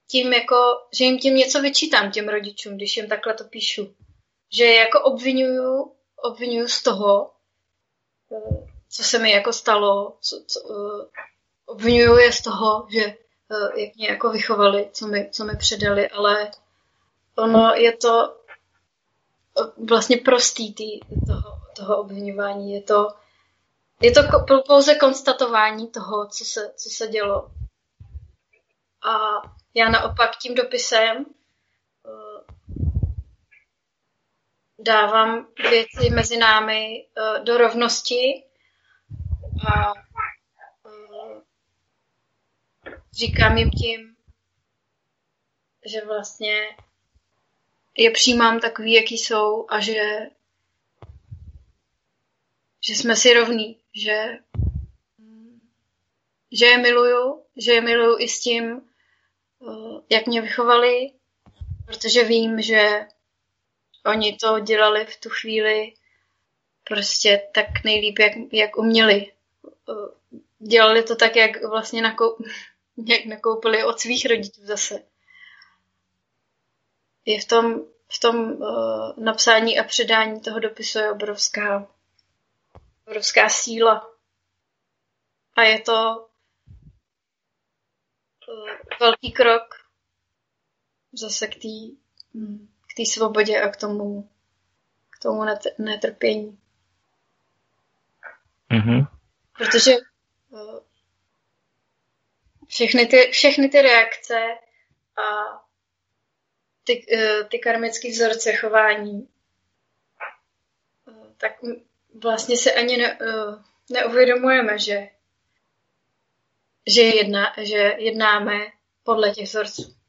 tím jako, že jim tím něco vyčítám těm rodičům, když jim takhle to píšu. Že je jako obvinuju, obvinuju z toho, eh, co se mi jako stalo, co, co, uh, obvinuju je z toho, že uh, jak mě jako vychovali, co mi, co mi předali, ale ono je to vlastně prostý tý, toho, toho obvinování. Je to, je to pouze konstatování toho, co se, co se dělo. A já naopak tím dopisem uh, dávám věci mezi námi uh, do rovnosti a uh, říkám jim tím, že vlastně je přijímám takový, jaký jsou a že, že jsme si rovní, že, že je miluju, že je miluju i s tím, Eh, jak mě vychovali, protože vím, že oni to dělali v tu chvíli prostě tak nejlíp, jak, jak uměli. Dělali to tak, jak vlastně nakou, (laughs) jak nakoupili od svých rodičů zase. Je v tom, v tom uh, napsání a předání toho dopisu je obrovská, obrovská síla. A je to uh, velký krok zase k té k té svobodě a k tomu, k tomu netrpění. Mm-hmm. Protože uh, všechny ty, všechny ty reakce a ty, uh, ty karmické vzorce chování, tak vlastně se ani ne, neuvědomujeme, že, že, jedna, že jednáme podle těch vzorců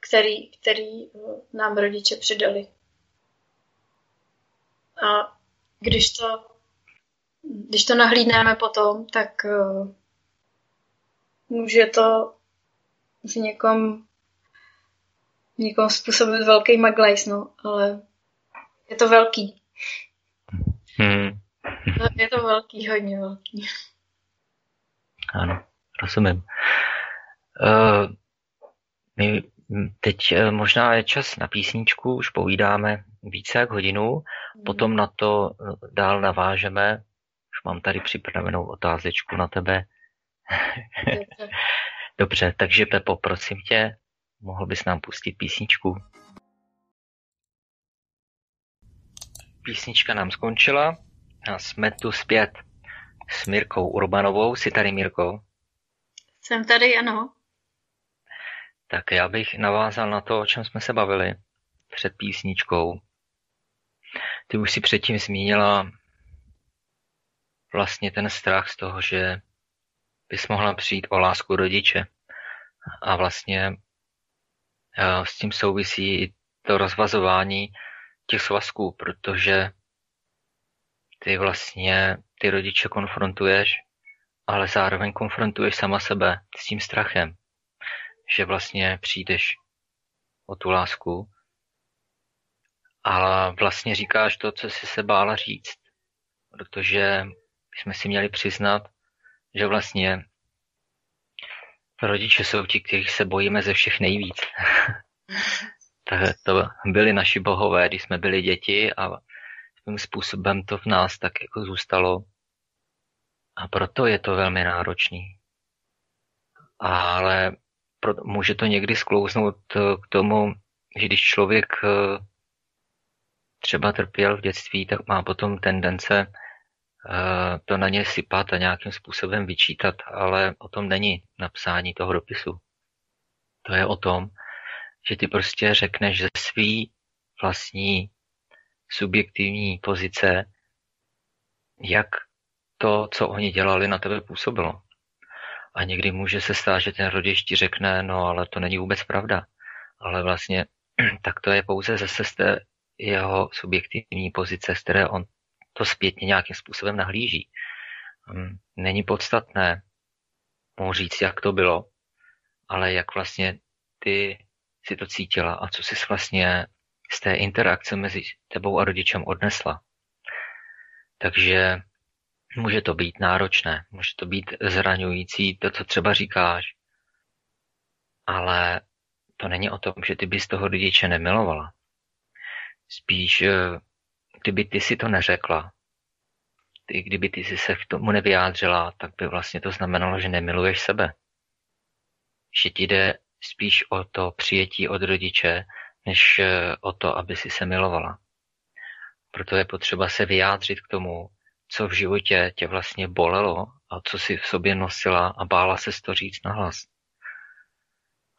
který, který eh, nám rodiče přidali. A když to, když to nahlídneme potom, tak uh, může to v někom, v někom způsobit velký maglajs, no, ale je to velký. Hmm. Je to velký, hodně velký. Ano, rozumím. Uh, my teď eh, možná je čas na písničku, už povídáme více jak hodinu, hmm. potom na to eh, dál navážeme. Už mám tady připravenou otázečku na tebe. Dobře, (laughs) takže Pepo, prosím tě, mohl bys nám pustit písničku? Písnička nám skončila a jsme tu zpět s Mirkou Urbanovou. Jsi tady, Mirko? Jsem tady, ano. Tak já bych navázal na to, o čem jsme se bavili před písničkou. Ty už si předtím zmínila vlastně ten strach z toho, že bys mohla přijít o lásku rodiče. A vlastně eh, s tím souvisí i to rozvazování těch svazků, protože ty vlastně ty rodiče konfrontuješ, ale zároveň konfrontuješ sama sebe s tím strachem že vlastně přijdeš o tu lásku, ale vlastně říkáš to, co jsi se bála říct, protože jsme si měli přiznat, že vlastně rodiče jsou ti, kterých se bojíme ze všech nejvíc. (laughs) to byli naši bohové, když jsme byli děti a tím způsobem to v nás tak jako zůstalo. A proto je to velmi náročný. Ale může to někdy sklouznout eh, k tomu, že když člověk eh, třeba trpěl v dětství, tak má potom tendence eh, to na ně sypat a nějakým způsobem vyčítat, ale o tom není napsání toho dopisu. To je o tom, že ty prostě řekneš ze svý vlastní subjektivní pozice, jak to, co oni dělali, na tebe působilo. A někdy může se stát, že ten rodič ti řekne, no ale to není vůbec pravda. Ale vlastně (clears throat) tak to je pouze zase z té jeho subjektivní pozice, z které on to zpětně nějakým způsobem nahlíží. Hm, není podstatné mu říct, jak to bylo, ale jak vlastně ty si to cítila a co jsi vlastně z té interakce mezi tebou a rodičem odnesla. Takže Může to být náročné, může to být zraňující, to, co třeba říkáš, ale to není o tom, že ty bys toho rodiče nemilovala. Spíš, eh, kdyby ty si to neřekla, ty, kdyby ty si se k tomu nevyjádřila, tak by vlastně to znamenalo, že nemiluješ sebe. Že ti jde spíš o to přijetí od rodiče, než eh, o to, aby si se milovala. Proto je potřeba se vyjádřit k tomu, co v životě tě vlastně bolelo a co si v sobě nosila a bála se to říct nahlas.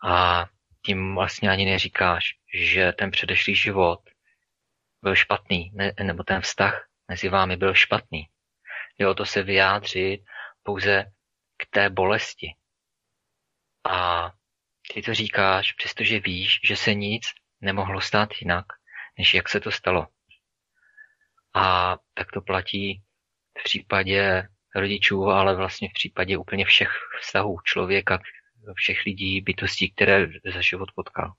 A tím vlastně ani neříkáš, že ten předešlý život byl špatný, ne, nebo ten vztah mezi vámi byl špatný. Jo, to se vyjádřit pouze k té bolesti. A ty to říkáš, přestože víš, že se nic nemohlo stát jinak, než jak se to stalo. A tak to platí v případě rodičů, ale vlastně v případě úplně všech vztahů člověka, všech lidí, bytostí, které za život potkal.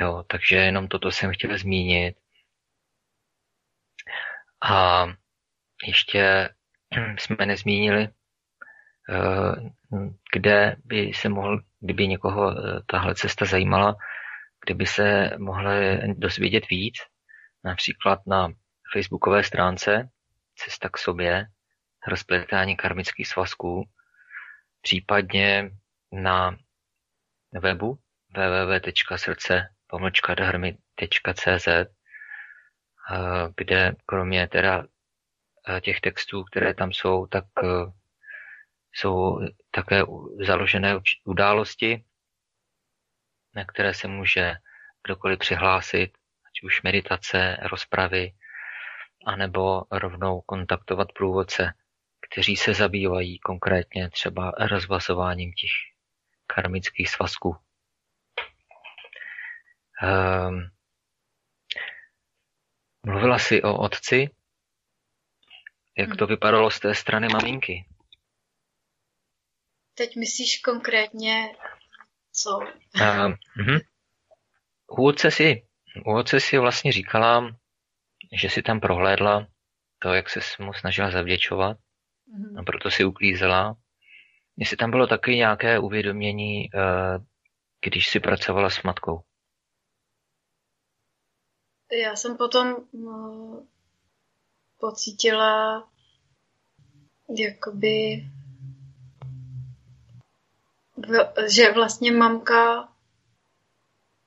Jo, takže jenom toto jsem chtěl zmínit. A ještě (clears throat) jsme nezmínili, kde by se mohl, kdyby někoho eh, tahle cesta zajímala, kdyby se mohli dozvědět víc, například na facebookové stránce Cesta k sobě, rozpletání karmických svazků, případně na webu www.srdce-dhrmy.cz, eh, kde kromě teda eh, těch textů, které tam jsou, tak eh, jsou také založené události, na které se může kdokoliv přihlásit, ať už meditace, rozpravy, anebo rovnou kontaktovat průvodce, kteří se zabývají konkrétně třeba rozvazováním těch karmických svazků. Um, mluvila jsi o otci. Jak to vypadalo z té strany maminky? Teď myslíš konkrétně co? Uh, uh-huh. Si, u otce si vlastně říkala, že si tam prohlédla to, jak se mu snažila zavděčovat mm-hmm. a proto si uklízela. Jestli tam bylo taky nějaké uvědomění, eh, když si pracovala s matkou. Já jsem potom no, pocítila jakoby že vlastně mamka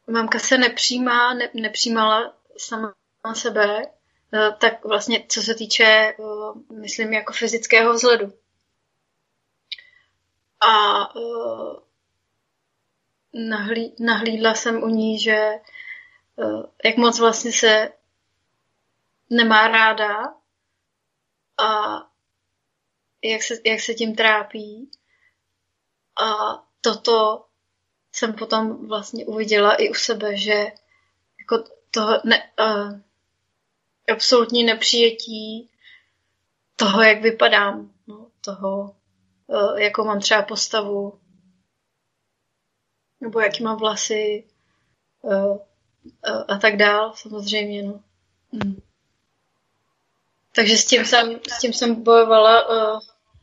mamka se nepřijímá, ne, nepřijímala sama sebe, eh, tak vlastně co se týče, eh, myslím, jako fyzického vzhledu. A eh, nahlí, nahlídla jsem u ní, že jak moc vlastně se nemá ráda a jak se, jak se tím trápí. A toto jsem potom vlastně uviděla i u sebe, že jako toho ne, uh, absolutní nepřijetí toho, jak vypadám, no, toho, uh, jakou mám třeba postavu, nebo jaký mám vlasy uh, uh, a tak dál, samozřejmě, no. Mm. Takže s tím jsem, s tím jsem bojovala uh,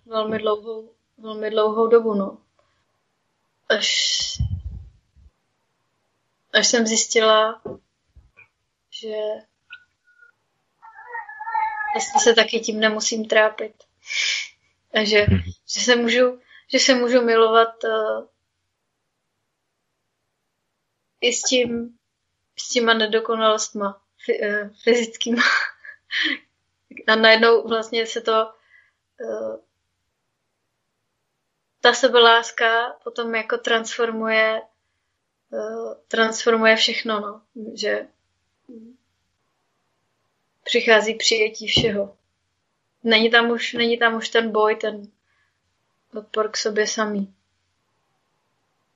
velmi dlouhou, velmi dlouhou dobu, no. Až, až jsem zjistila, že vlastně se taky tím nemusím trápit. A že, mhm. že, se, můžu, že se můžu milovat uh, i s tím, s těma nedokonalostma uh, fyzickýma. (laughs) A najednou vlastně se to uh, ta sebeláska potom jako transformuje uh, transformuje všechno, no. Že přichází přijetí všeho. Není tam už, není tam už ten boj, ten odpor k sobě samý.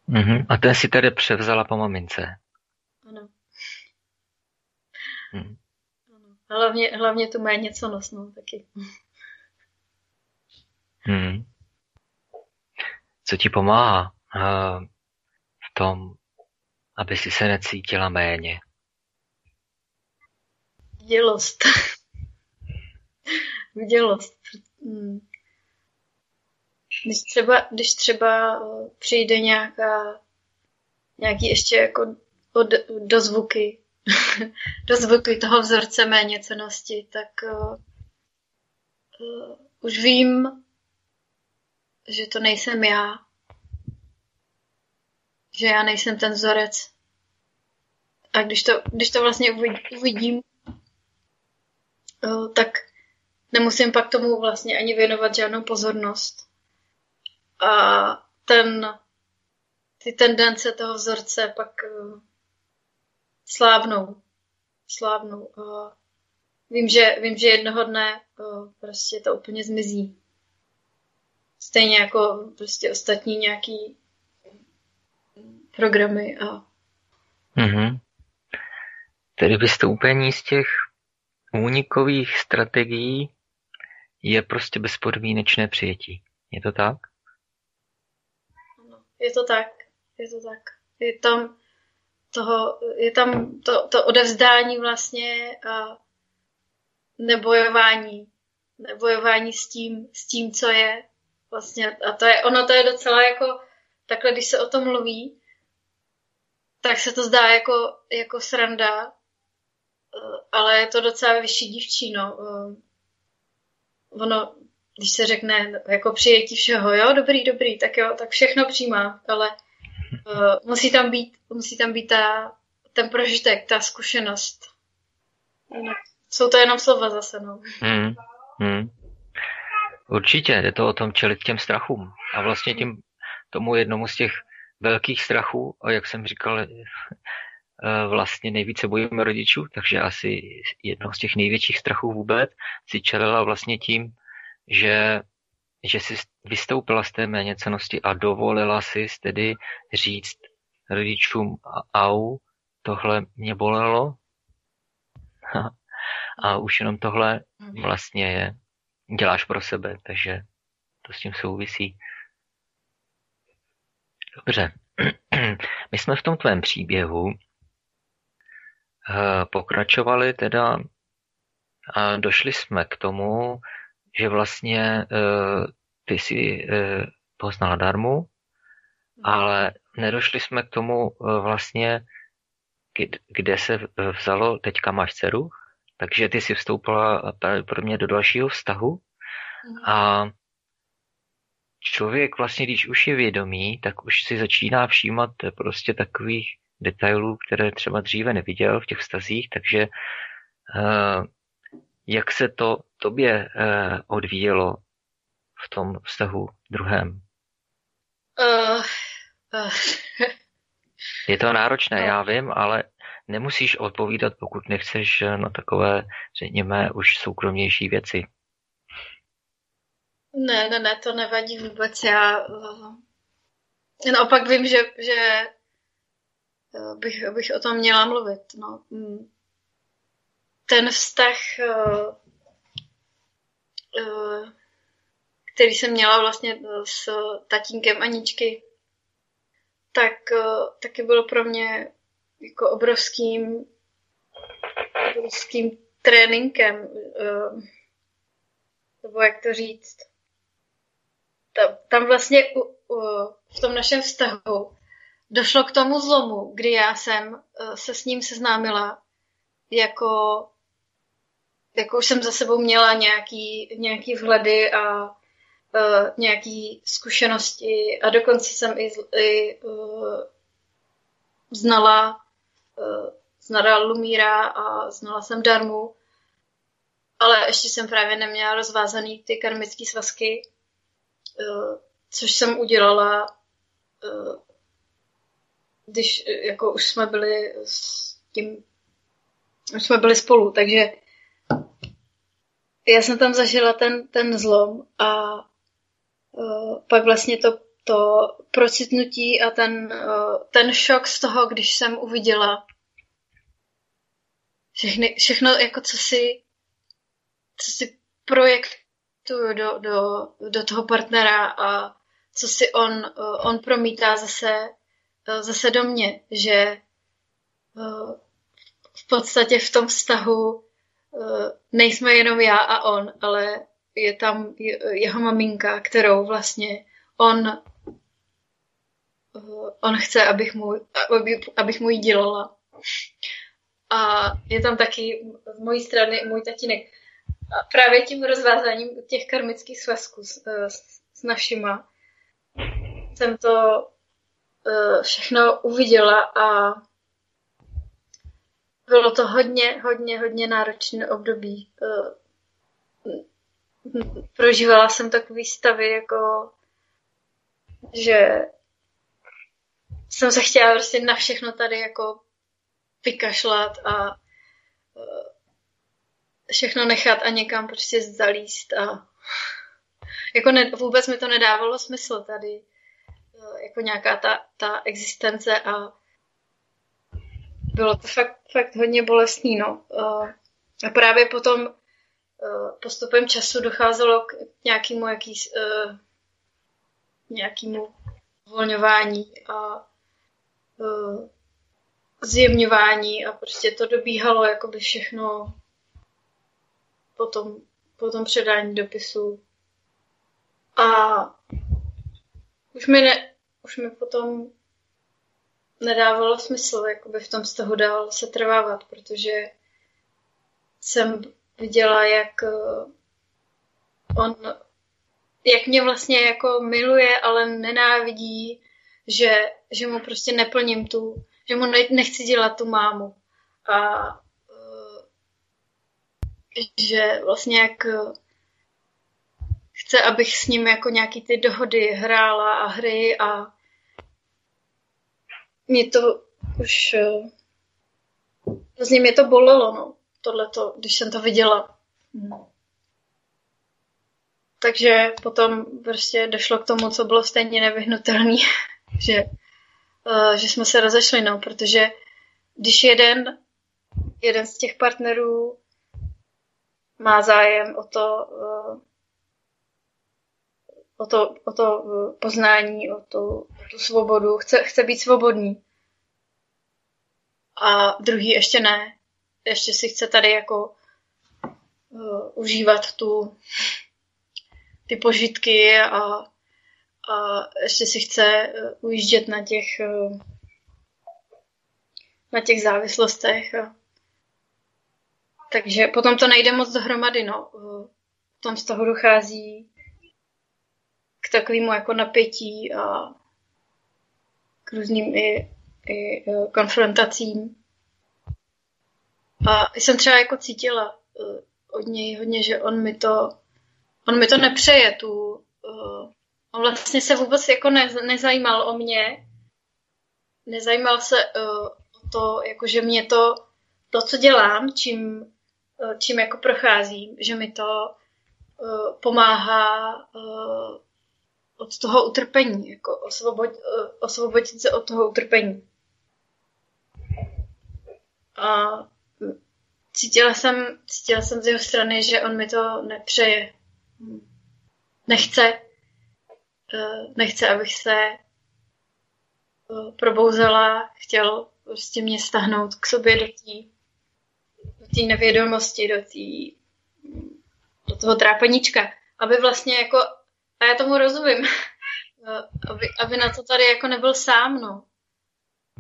Mm-hmm. A ten si tedy převzala po mamince. Ano. Mm. ano. Hlavně, hlavně tu méně co nosnou taky. Mm. Co ti pomáhá uh, v tom, aby si se necítila méně? Vdělost. (laughs) Vdělost. Hmm. Když třeba, když třeba eh, přijde nějaká, nějaký ještě jako od, dozvuky, (laughs) dozvuky toho vzorce méně cenosti, tak uh, už vím, že to nejsem já. Že já nejsem ten vzorec. A když to, když to vlastně uvidím, Eh, tak nemusím pak tomu vlastně ani věnovat žádnou pozornost. A ten, ty tendence toho vzorce pak uh, slábnou. Slábnou. A vím, že, vím, že jednoho dne uh, prostě to úplně zmizí. Stejně jako prostě ostatní nějaký programy a... Mm-hmm. Tedy vystoupení z těch únikových strategií je prostě bezpodmínečné přijetí. Je to tak? Ano, je to tak. Je to tak. Je tam, toho, je tam to, to odevzdání vlastně a nebojování, nebojování s tím, s tím, co je. Vlastně, a to je, ono to je docela jako, takhle, když se o tom mluví, tak se to zdá jako, jako sranda, eh, ale je to docela vyšší dívčí, no. Eh, ono, když se řekne jako přijetí všeho, jo, dobrý, dobrý, tak jo, tak všechno přijímá, ale uh, musí tam být, musí tam být ta, ten prožitek, ta zkušenost. Jsou to jenom slova zase, no. Hmm, hmm. Určitě, je to o tom čelit těm strachům. A vlastně tím tomu jednomu z těch velkých strachů, a jak jsem říkal, (laughs) eh, vlastně nejvíce bojíme rodičů, takže asi jednou z těch největších strachů vůbec si čelila vlastně tím, že, že si vystoupila z té méněcenosti a dovolila si tedy říct rodičům au, tohle mě bolelo (laughs) a už jenom tohle mhm. vlastně je, děláš pro sebe, takže to s tím souvisí. Dobře. (clears throat) My jsme v tom tvém příběhu eh, pokračovali teda a došli jsme k tomu, že vlastně eh, ty si eh, poznala darmu, ale nedošli jsme k tomu vlastně, kde se vzalo, teďka máš dceru, takže ty si vstoupila pro mě do dalšího vztahu mhm. a člověk vlastně, když už je vědomý, tak už si začíná všímat prostě takových detailů, které třeba dříve neviděl v těch vztazích, takže uh, jak se to tobě odvíjelo v tom vztahu druhém? Uh, uh. (laughs) Je to náročné, no. já vím, ale nemusíš odpovídat, pokud nechceš na takové, řekněme, už soukromnější věci. Ne, ne, ne, to nevadí vůbec. Já uh, naopak vím, že, že uh, bych, bych o tom měla mluvit. No. Mm. Ten vztah, který jsem měla vlastně s tatínkem Aničky, tak taky bylo pro mě jako obrovským obrovským tréninkem, uh, nebo jak to říct, tam, tam vlastně u, u, v tom našem vztahu došlo k tomu zlomu, kdy já jsem uh, se s ním seznámila jako jako už jsem za sebou měla nějaký, nějaký vhledy a uh, nějaký zkušenosti a dokonce jsem i, i uh, znala, znala Lumíra a znala jsem Darmu, ale ještě jsem právě neměla rozvázaný ty karmické svazky Eh, což jsem udělala, eh, když jako už jsme byli s tím, už jsme byli spolu, takže já jsem tam zažila ten, ten zlom a pak vlastně to, to procitnutí a ten, uh, ten šok z toho, když jsem uviděla všechny, všechno, jako co si, co si projekt investuju do, do, do toho partnera a co si on, on promítá zase, zase do mě, že v podstatě v tom vztahu nejsme jenom já a on, ale je tam jeho maminka, kterou vlastně on on chce, abych mu, abych mu ji dělala. A je tam taky z mojí strany můj tatínek a právě tím rozvázáním těch karmických svazků s, eh, s, s našima jsem to uh, všechno uviděla a bylo to hodně, hodně, hodně náročné období. Prožívala jsem takový stavy, jako že jsem se chtěla prostě na všechno tady jako vykašlat a všechno nechat a někam prostě zalíst a jako ne, vůbec mi to nedávalo smysl tady eh, jako nějaká ta, ta existence a bylo to fakt, fakt hodně bolestný, no. Eh, a právě potom postupem času docházelo k nějakému jaký, nějakému uvolňování a zjemňování a prostě to dobíhalo jakoby všechno po tom, po tom předání dopisu. A už mi, ne, už mi potom nedávalo smysl jakoby v tom z toho dál se trvávat, protože jsem viděla, jak eh, on, jak mě vlastně jako miluje, ale nenávidí, že, že mu prostě neplním tu, že mu nechci dělat tu mámu. A eh, že vlastně jak eh, chce, abych s ním jako nějaký ty dohody hrála a hry a mě to už vlastně mě to bolelo, no, tohleto, když jsem to viděla. Hmm. Takže potom prostě došlo k tomu, co bylo stejně nevyhnutelné, (laughs) že, že jsme se rozešli, no, protože když jeden, jeden z těch partnerů má zájem o to, uh, o to, o to poznání, o tu, o tu svobodu, chce, chce být svobodný. A druhý ještě ne. Ještě si chce tady jako uh, užívat tu, ty požitky a, a ještě si chce uh, ujíždět na těch, uh, na těch závislostech. Takže potom to nejde moc dohromady, no. Uh, tom z toho dochází k takovému jako napětí a k různým i, i konfrontacím. A jsem třeba jako cítila od něj hodně, že on mi to, on mi to nepřeje, tu, on vlastně se vůbec jako ne, nezajímal o mě, nezajímal se uh, o to, jako že mě to, to, co dělám, čím, uh, čím jako procházím, že mi to uh, pomáhá uh, od toho utrpení, jako osvobod, osvobodit se od toho utrpení. A cítila jsem, cítila jsem z jeho strany, že on mi to nepřeje. Nechce, nechce, abych se eh, probouzela, chtěl prostě mě stahnout k sobě do té do té nevědomosti, do, tý, do toho trápeníčka, aby vlastně jako a já tomu rozumím. (laughs) aby, aby na to tady jako nebyl sám, no.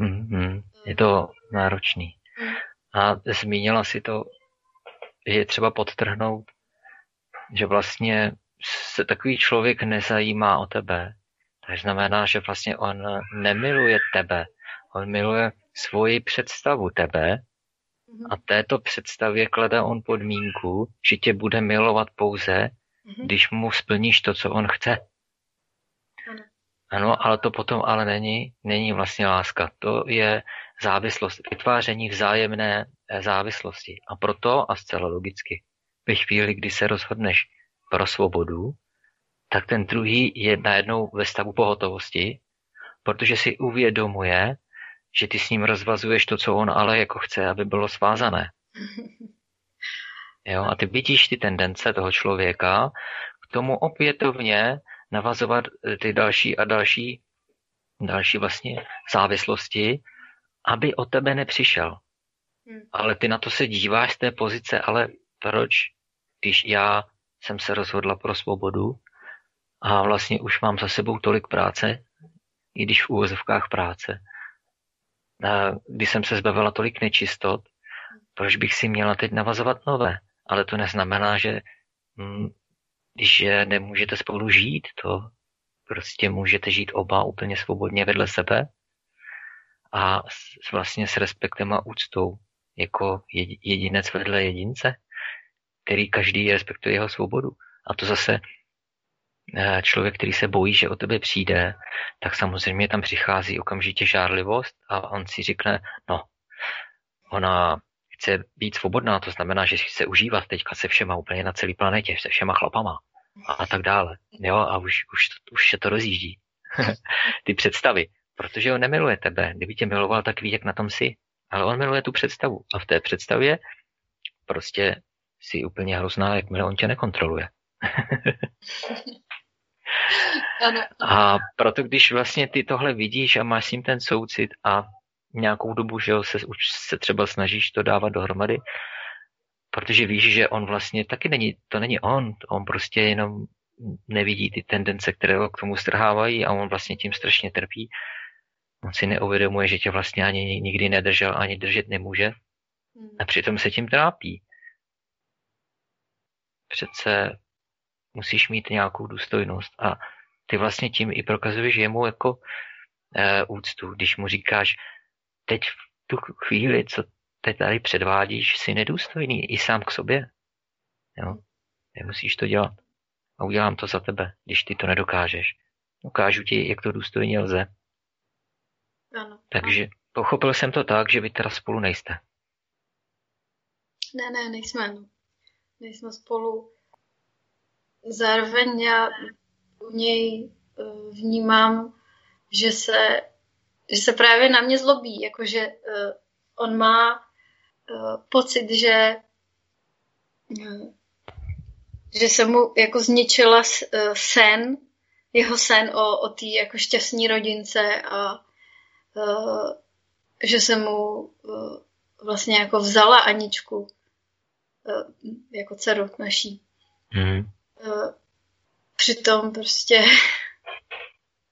Mm-hmm. Je to náročný. A zmínila si to, že je třeba podtrhnout, že vlastně se takový člověk nezajímá o tebe. To znamená, že vlastně on nemiluje tebe. On miluje svoji představu tebe mm-hmm. a této představě klade on podmínku, že tě bude milovat pouze, mm-hmm. když mu splníš to, co on chce. Ano. ano, ale to potom ale není, není vlastně láska. To je závislost, vytváření vzájemné eh, závislosti. A proto, a zcela logicky, ve chvíli, kdy se rozhodneš pro svobodu, tak ten druhý je najednou ve stavu pohotovosti, protože si uvědomuje, že ty s ním rozvazuješ to, co on ale jako chce, aby bylo svázané. Jo, a ty vidíš ty tendence toho člověka k tomu opětovně navazovat eh, ty další a další, další vlastně závislosti, aby o tebe nepřišel. Hmm. Ale ty na to se díváš z té pozice, ale proč, když já jsem se rozhodla pro svobodu a vlastně už mám za sebou tolik práce, i když v úvozovkách práce, když jsem se zbavila tolik nečistot, proč bych si měla teď navazovat nové? ale to neznamená, že hm, že nemůžete spolu žít, to prostě můžete žít oba úplně svobodně vedle sebe a s, vlastně s respektem a úctou jako jedinec vedle jedince, který každý respektuje jeho svobodu. A to zase eh, člověk, který se bojí, že o tebe přijde, tak samozřejmě tam přichází okamžitě žárlivost a on si řekne, no, ona chce být svobodná, to znamená, že si chce užívat teďka se všema úplně na celé planetě, se všema chlapama a, a tak dále. Jo, a už, už, už se to rozjíždí. (laughs) Ty představy. Protože on nemiluje tebe. Kdyby tě miloval, tak ví, jak na tom jsi. Ale on miluje tu představu. A v té představě prostě si úplně hrozná, jakmile on tě nekontroluje. (laughs) a proto, když vlastně ty tohle vidíš a máš s ním ten soucit a nějakou dobu, že jo, se, už se třeba snažíš to dávat dohromady, protože víš, že on vlastně taky není, to není on, on prostě jenom nevidí ty tendence, které ho k tomu strhávají a on vlastně tím strašně trpí. On si neuvědomuje, že tě vlastně ani nikdy nedržel, ani držet nemůže. Hmm. A přitom se tím trápí. Přece musíš mít nějakou důstojnost a ty vlastně tím i prokazuješ jemu jako e, úctu, když mu říkáš, teď v tu chvíli, co teď tady předvádíš, jsi nedůstojný i sám k sobě. Jo? Nemusíš to dělat. A udělám to za tebe, když ty to nedokážeš. Ukážu ti, jak to důstojně lze. Ano. Takže pochopil jsem to tak, že vy teda spolu nejste. Ne, ne, nejsme. Nejsme spolu. Zároveň já u něj eh, vnímám, že se, že se právě na mě zlobí, jakože uh, on má uh, pocit, že že se mu jako zničila sen, jeho sen o, o té jako šťastní rodince a že se mu vlastně jako vzala Aničku jako dceru naší. Mm. Přitom prostě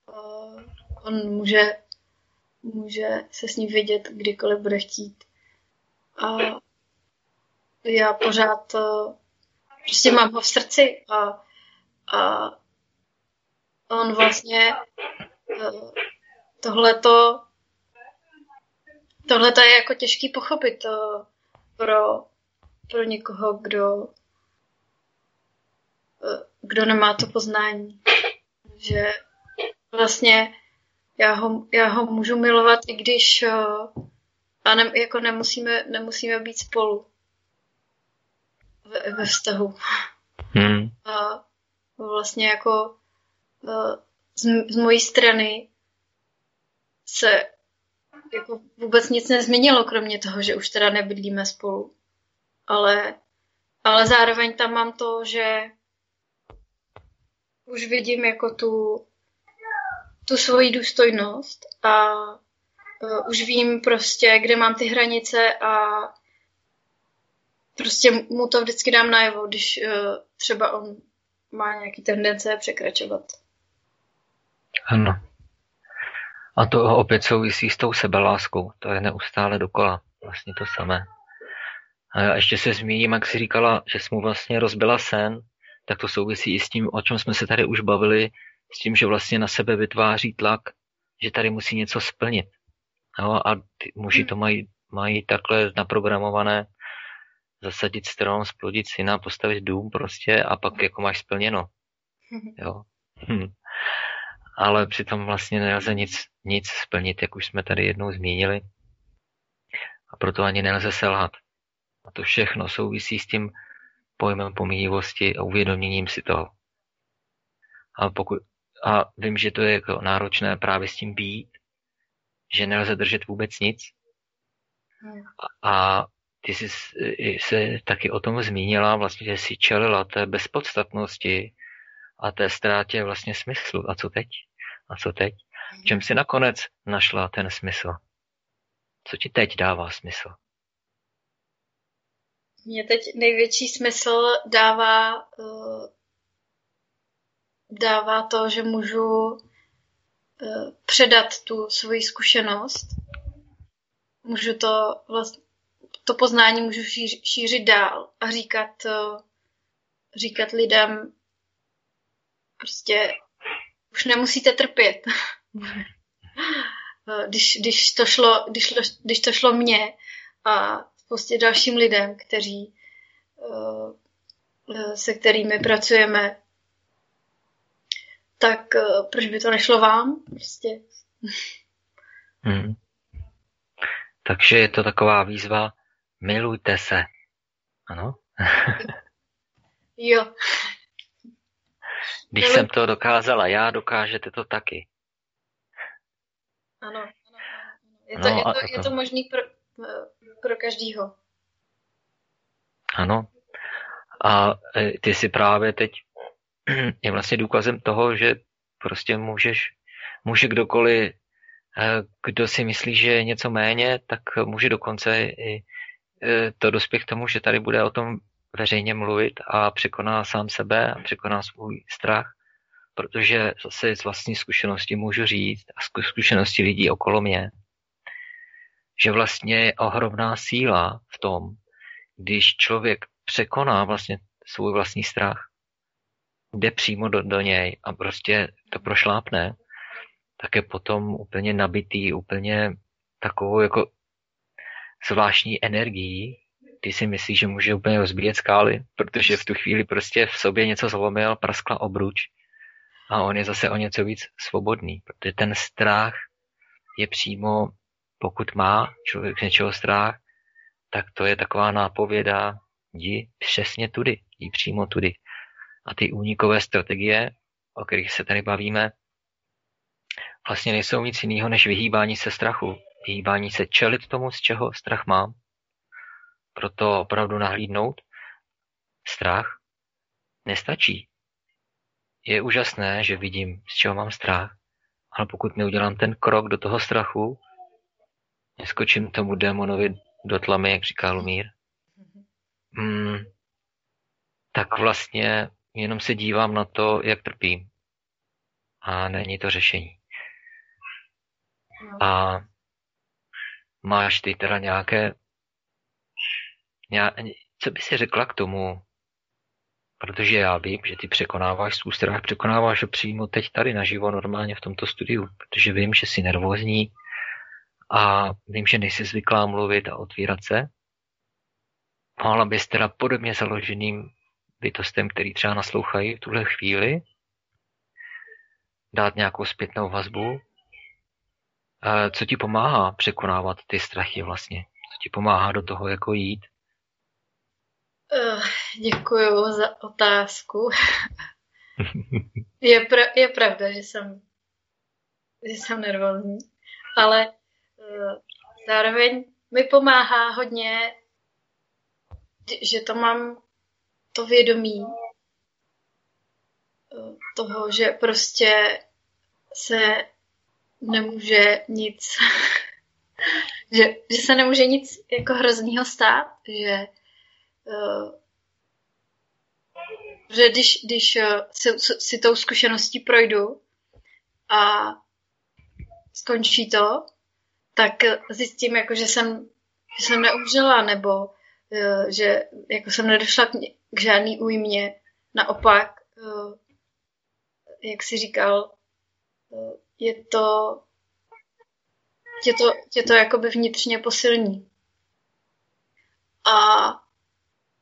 uh, on může, může se s ní vidět, kdykoliv bude chtít. A já pořád prostě mám ho v srdci a, a on vlastně tohleto tohle je jako těžký pochopit pro, pro někoho, kdo kdo nemá to poznání. Že vlastně já ho, já ho můžu milovat, i když uh, a ne, jako nemusíme, nemusíme být spolu ve, ve vztahu. Hmm. A vlastně jako uh, z, z mojí strany se jako vůbec nic nezměnilo, kromě toho, že už teda nebydlíme spolu. Ale, ale zároveň tam mám to, že už vidím jako tu, tu svoji důstojnost a uh, už vím prostě, kde mám ty hranice a prostě mu to vždycky dám najevo, když uh, třeba on má nějaký tendence překračovat. Ano. A to opět souvisí s tou sebeláskou. To je neustále dokola. Vlastně to samé. A já ještě se zmíním, jak jsi říkala, že jsi mu vlastně rozbila sen, tak to souvisí i s tím, o čem jsme se tady už bavili, s tím, že vlastně na sebe vytváří tlak, že tady musí něco splnit. Jo, a ty muži to mají, mají takhle naprogramované, zasadit strom, splodit syna, postavit dům prostě a pak jako máš splněno. (laughs) Jo. Hm. Ale přitom vlastně nelze nic, nic splnit, jak už jsme tady jednou zmínili. A proto ani nelze selhat. A to všechno souvisí s tím pojmem pomíjivosti a uvědoměním si toho. A, pokud, a vím, že to je jako náročné právě s tím být, že nelze držet vůbec nic. Hmm. A, a ty jsi se taky o tom zmínila, vlastně, že jsi čelila té bezpodstatnosti a té ztrátě vlastně smyslu. A co teď? A co teď? V čem jsi nakonec našla ten smysl? Co ti teď dává smysl? Mně teď největší smysl dává, uh, dává to, že můžu uh, předat tu svoji zkušenost. Můžu to vlastně, to poznání můžu šířit dál a říkat, uh, říkat lidem prostě už nemusíte trpět. (laughs) když, když, to šlo, když, když to šlo mně a spoustě dalším lidem, kteří, eh, se kterými pracujeme, tak eh, proč by to nešlo vám? Prostě. (laughs) Hmm. Takže je to taková výzva, milujte se. Ano? (laughs) jo. Když jsem to dokázala já, dokážete to taky. Ano, ano, ano. Je to, no, je to, je to možný pro, pro každýho. Ano. A e, ty si právě teď (clears throat) je vlastně důkazem toho, že prostě můžeš, může kdokoliv, e, kdo si myslí, že je něco méně, tak může dokonce i eh, to dospěch k tomu, že tady bude o tom veřejně mluvit a překoná sám sebe a překoná svůj strach, protože zase z vlastní zkušenosti můžu říct a zkušenosti lidí okolo mě, že vlastně je ohromná síla v tom, když člověk překoná vlastně svůj vlastní strach, jde přímo do, do něj a prostě to prošlápne, tak je potom úplně nabitý, úplně takovou jako zvláštní energií, ty si myslíš, že může úplně rozbíjet skály, protože v tu chvíli prostě v sobě něco zlomil, praskla obruč a on je zase o něco víc svobodný, protože ten strach je přímo, pokud má člověk něčeho strach, tak to je taková nápověda, jdi přesně tudy, jdi přímo tudy. A ty únikové strategie, o kterých se tady bavíme, vlastně nejsou nic jiného než vyhýbání se strachu. Vyhýbání se čelit tomu, z čeho strach mám. Proto opravdu nahlídnout strach nestačí. Je úžasné, že vidím, z čeho mám strach, ale pokud neudělám ten krok do toho strachu, neskočím tomu démonovi do tlamy, jak říká Lumír, hmm, tak vlastně jenom se dívám na to, jak trpím. A není to řešení. No. A máš ty teda nějaké, nějaké co by si řekla k tomu, protože já vím, že ty překonáváš svůj strach, překonáváš ho přímo teď tady naživo normálně v tomto studiu, protože vím, že jsi nervózní a vím, že nejsi zvyklá mluvit a otvírat se. Mohla bys teda podobně založeným bytostem, který třeba naslouchají v tuhle chvíli, dát nějakou zpětnou vazbu, co ti pomáhá překonávat ty strachy vlastně? Co ti pomáhá do toho jako jít? Uh, děkuju za otázku. (laughs) je, pra- je pravda, že jsem, že jsem nervózní, ale zároveň mi pomáhá hodně, že to mám to vědomí uh, toho, že prostě se nemůže nic, (laughs) že, že se nemůže nic jako hroznýho stát, že uh, že když, když uh, si, si tou zkušeností projdu a skončí to, tak zjistím, jako, že, jsem, že jsem neumřela, nebo uh, že jako jsem nedošla k, k žádný újmě. Naopak, uh, jak si říkal, je to, tě to, tě to jakoby vnitřně posilní. A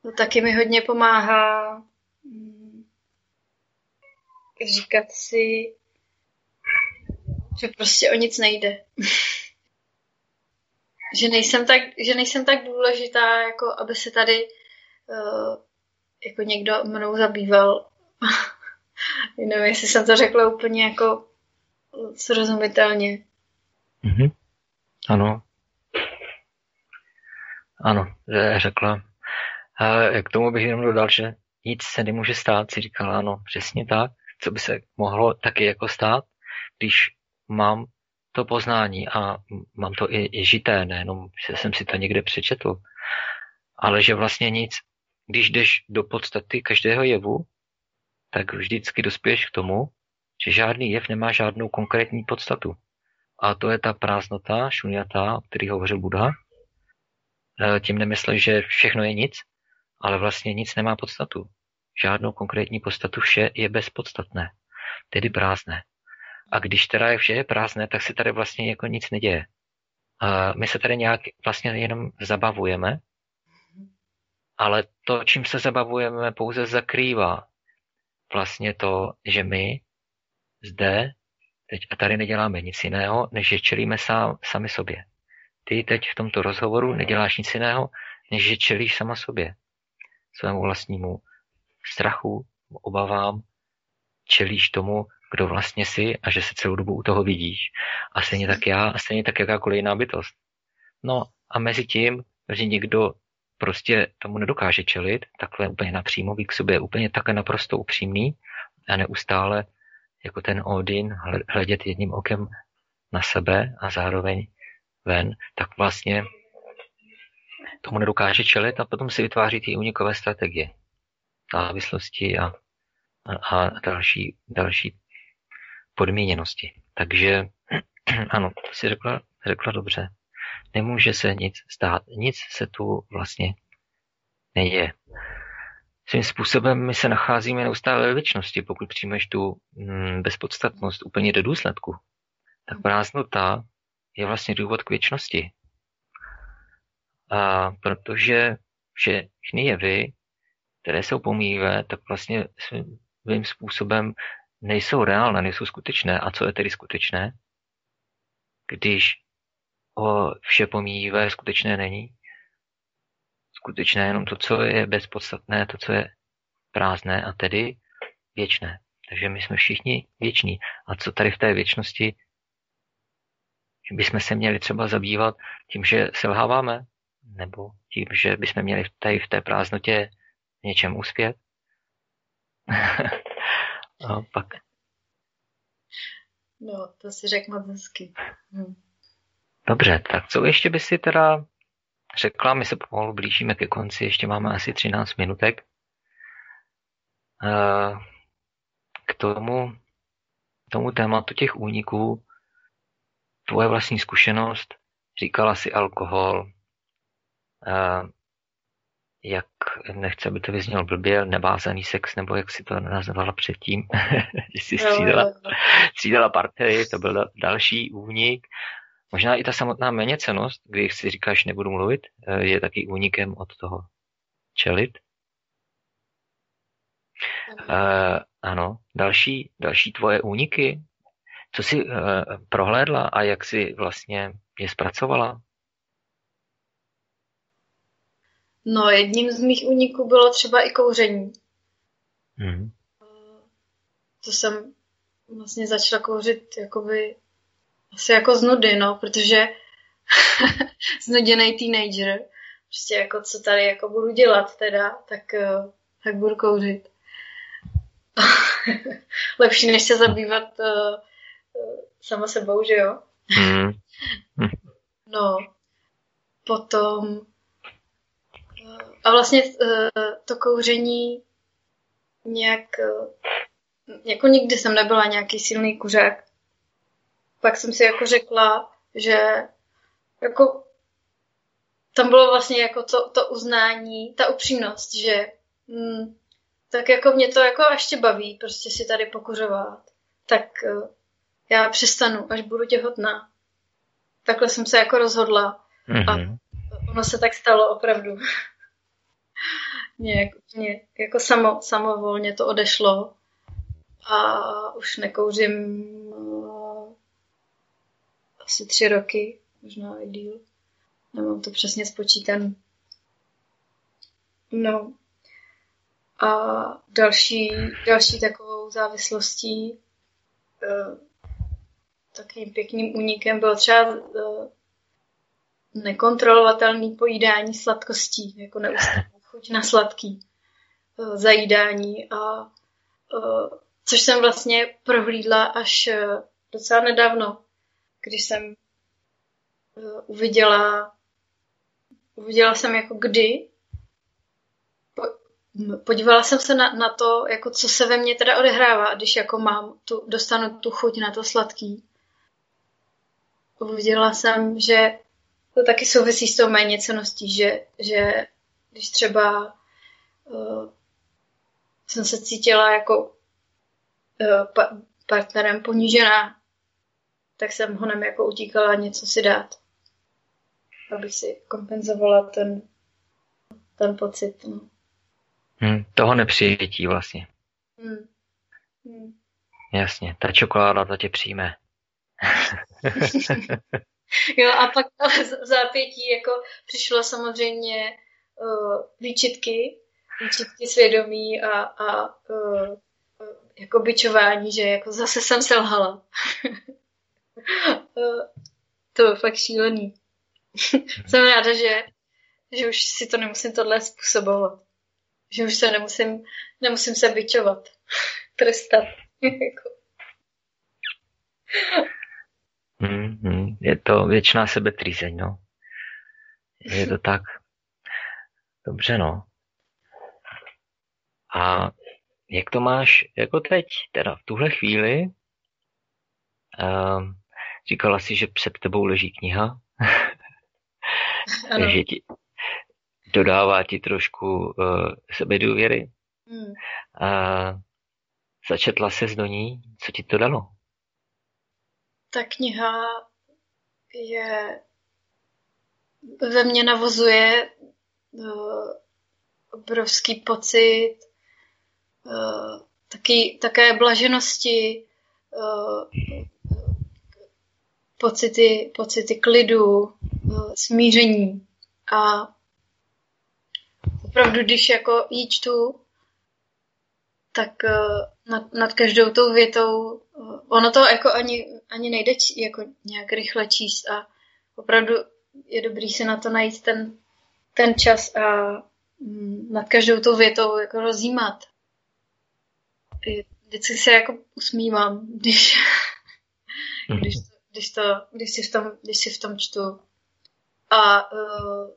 to taky mi hodně pomáhá mm, říkat si, že prostě o nic nejde. (laughs) že, nejsem tak, že nejsem tak důležitá, jako aby se tady uh, jako někdo mnou zabýval. (laughs) Nevím, jestli jsem to řekla úplně jako srozumitelně. Mm-hmm. Ano. Ano, řekla. A k tomu bych jenom dodal, že nic se nemůže stát, si říkala, ano, přesně tak. Co by se mohlo taky jako stát, když mám to poznání a mám to i, i žité, nejenom, že jsem si to někde přečetl, ale že vlastně nic, když jdeš do podstaty každého jevu, tak vždycky dospěješ k tomu, že žádný jev nemá žádnou konkrétní podstatu. A to je ta prázdnota, šunyata, o který hovořil Buddha. E, tím nemyslí, že všechno je nic, ale vlastně nic nemá podstatu. Žádnou konkrétní podstatu, vše je bezpodstatné, tedy prázdné. A když teda je vše je prázdné, tak se tady vlastně jako nic neděje. A my se tady nějak vlastně jenom zabavujeme, ale to, čím se zabavujeme, pouze zakrývá vlastně to, že my zde teď a tady neděláme nic jiného, než že čelíme sám, sami sobě. Ty teď v tomto rozhovoru neděláš nic jiného, než že čelíš sama sobě. Svému vlastnímu strachu, obavám, čelíš tomu, kdo vlastně jsi a že se celou dobu u toho vidíš. A stejně tak já, a stejně tak jakákoliv jiná bytost. No a mezi tím, že někdo prostě tomu nedokáže čelit, takhle úplně napřímo, k sobě úplně takhle naprosto upřímný a neustále jako ten Odin hledět jedním okem na sebe a zároveň ven, tak vlastně tomu nedokáže čelit a potom si vytváří ty unikové strategie, závislosti a, a, a další, další podmíněnosti. Takže (clears throat) ano, to si řekla, řekla dobře. Nemůže se nic stát, nic se tu vlastně neděje. Svým způsobem my se nacházíme neustále ve věčnosti, pokud přijmeš tu mm, bezpodstatnost úplně do důsledku. Tak prázdnota je vlastně důvod k věčnosti. A protože všechny jevy, které jsou pomíjivé, tak vlastně svým způsobem nejsou reálné, nejsou skutečné. A co je tedy skutečné? Když o vše pomíjivé skutečné není? Skutečné jenom to, co je bezpodstatné, to, co je prázdné a tedy věčné. Takže my jsme všichni věční. A co tady v té věčnosti že bychom se měli třeba zabývat tím, že selháváme, nebo tím, že bychom měli tady v té prázdnotě něčem uspět. (laughs) A pak. No, to si řekl moc hezky. Hm. Dobře, tak co ještě by si teda řekla, my se pomalu blížíme ke konci, ještě máme asi 13 minutek. K tomu, tomu tématu těch úniků, tvoje vlastní zkušenost, říkala si alkohol, jak, nechce, aby to vyznělo blbě, nevázaný sex, nebo jak si to nazvala předtím, (laughs) že jsi střídala, střídala partnery, to byl další únik. Možná i ta samotná méněcenost, když si říkáš, nebudu mluvit, eh, je taky únikem od toho čelit. Uh, ano, další, další tvoje úniky, co jsi uh, prohlédla a jak jsi vlastně je zpracovala? No, jedním z mých úniků bylo třeba i kouření. Hmm. To jsem vlastně začala kouřit jakoby asi jako z nudy, no, protože (laughs) znuděný teenager, prostě jako co tady jako budu dělat teda, tak, eh, tak budu kouřit. (laughs) Lepší, než se zabývat uh, sama sebou, že jo? Hmm. no, potom a vlastně uh, to kouření nějak, uh, jako nikdy jsem nebyla nějaký silný kuřák. Pak jsem si jako řekla, že jako tam bylo vlastně jako to, to uznání, ta upřímnost, že mm, tak jako mě to jako ještě baví, prostě si tady pokuřovat. Tak uh, já přestanu, až budu těhotná. Takhle jsem se jako rozhodla. Mm-hmm. A mhm. ono se tak stalo opravdu. (laughs) nějak mě jako samo, samovolně to odešlo a už nekouřím uh, asi tři roky, možná i díl. Nemám to přesně spočítan. No. A další, další takovou závislostí uh, takým pěkným únikem byl třeba uh, pojídání sladkostí, jako neustále chuť na sladký uh, zajídání a uh, což jsem vlastně prohlídla až uh, docela nedávno, když jsem uviděla uviděla jsem jako kdy po, podívala jsem se na, na to, jako co se ve mně teda odehrává, když jako mám tu, dostanu tu chuť na to sladký. Uviděla jsem, že to taky souvisí s tou méněceností, že, že když třeba uh, jsem se cítila jako uh, pa- partnerem ponížená, tak jsem honem jako utíkala něco si dát, abych si kompenzovala ten, ten pocit. No. Hmm, toho nepřijetí vlastně. Hmm. Hmm. Jasně, ta čokoláda to tě přijme. (laughs) jo, a pak (laughs) v zápětí jako přišlo samozřejmě uh, výčitky, výčitky svědomí a, a uh, jako byčování, že jako zase jsem selhala. uh, (laughs) to je fakt šílený. jsem ráda, že, že už si to nemusím tohle způsobovat. Že už se nemusím, nemusím se byčovat. (laughs) Trestat. (laughs) Jako. Mm, mm, je to věčná sebetrýzeň, no. Je to tak. Dobře, no. A jak to máš jako teď, teda v tuhle chvíli? Um, říkala si, že před tebou leží kniha. Ano. (laughs) že ti dodává ti trošku uh, sebedůvěry. Hmm. A začetla se do ní, co ti to dalo? Ta kniha je ve mně navozuje uh, obrovský pocit uh, taky, také blaženosti, uh, pocity, pocity klidu, uh, smíření. A opravdu, když jako jí čtu, tak uh, nad, nad každou tou větou, uh, ono to jako ani, ani nejde jako nějak rychle číst a opravdu je dobrý si na to najít ten, ten čas a mm, nad každou tou větou jako rozjímat. Vždycky se jako usmívám, když, když, to, když, to, když, si v tom, když si v tom čtu. A uh,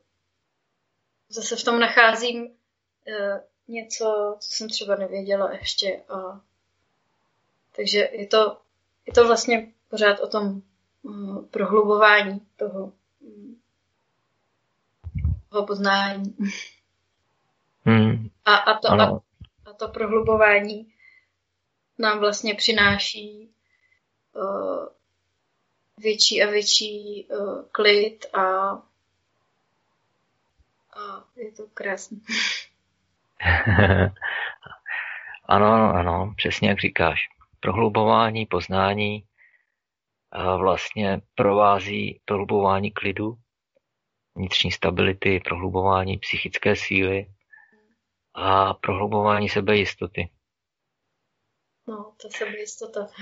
zase v tom nacházím uh, něco, co jsem třeba nevěděla ještě. A, takže je to, je to vlastně pořád o tom uh, prohlubování toho, toho poznání. Hmm. A, a, to, a, a to prohlubování nám vlastně přináší uh, větší a větší uh, klid a, a je to krásné. (laughs) ano, ano, ano, přesně jak říkáš. Prohlubování, poznání a vlastně provází prohlubování klidu, vnitřní stability, prohlubování psychické síly a prohlubování sebejistoty. No, ta sebejistota. (laughs)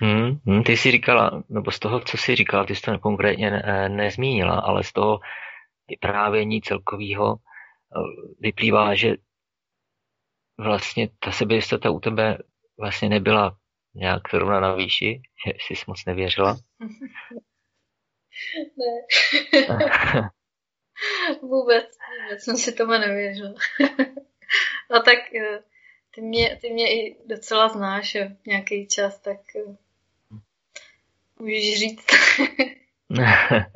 Hmm, hmm, ty jsi říkala, nebo z toho, co jsi říkala, ty jsi to konkrétně ne, nezmínila, ale z toho vyprávění celkového vyplývá, že vlastně ta sebejistota u tebe vlastně nebyla nějak zrovna na výši, (laughs) že jsi moc nevěřila. (laughs) ne. (laughs) vůbec, vůbec jsem si tomu nevěřila. A (laughs) tak ty mě, ty mě i docela znáš jo, nějaký čas, tak můžeš říct. (laughs)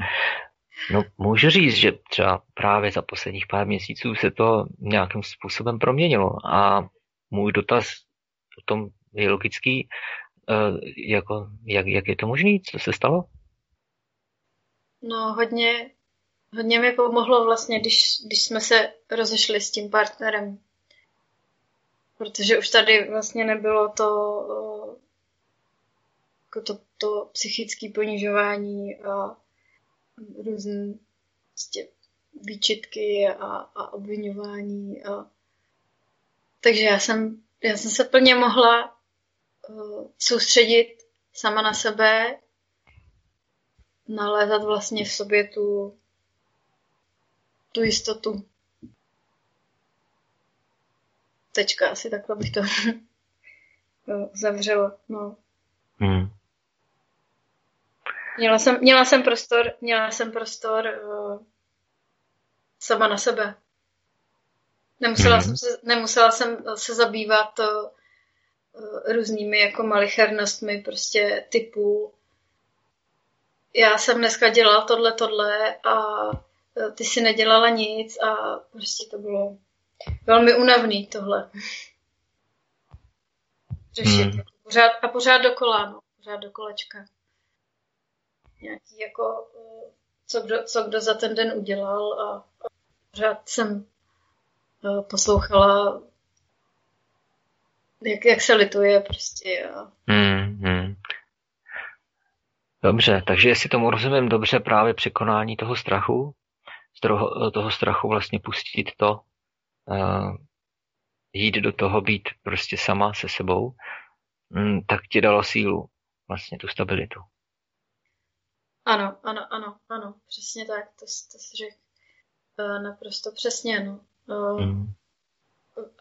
No, můžu říct, že třeba právě za posledních pár měsíců se to nějakým způsobem proměnilo a můj dotaz potom je logický, jako, jak, jak je to možné, co se stalo? No, hodně, hodně mi pomohlo vlastně, když, když jsme se rozešli s tím partnerem. Protože už tady vlastně nebylo to, jako to, to psychické ponižování a různé prostě výčitky a, a obvinování. A... Takže já jsem, já jsem se plně mohla uh, soustředit sama na sebe, nalézat vlastně v sobě tu, tu jistotu. Tečka, asi takhle bych to (laughs) zavřela. No. Hmm. Měla jsem, měla jsem prostor, měla jsem prostor uh, sama na sebe. Nemusela, mm. jsem se, nemusela jsem se zabývat uh, různými jako malichernostmi prostě typu já jsem dneska dělala tohle, tohle a uh, ty si nedělala nic a prostě to bylo velmi unavný tohle. Řešit. Mm. Pořád, a pořád dokola, no. Pořád do kolečka nějaký jako, eh, co kdo, co kdo za ten den udělal a, a pořád jsem eh, poslouchala, jak, jak se lituje prostě. A... Hmm, hmm. Dobře, takže jestli tomu rozumím dobře, právě překonání toho strachu, z toho, toho strachu vlastně pustit to, uh, jít do toho, být prostě sama se sebou, um, tak ti dalo sílu, vlastně tu stabilitu. Ano, ano, ano, ano, přesně tak, to, to si řekl uh, naprosto přesně, no. Uh, mm.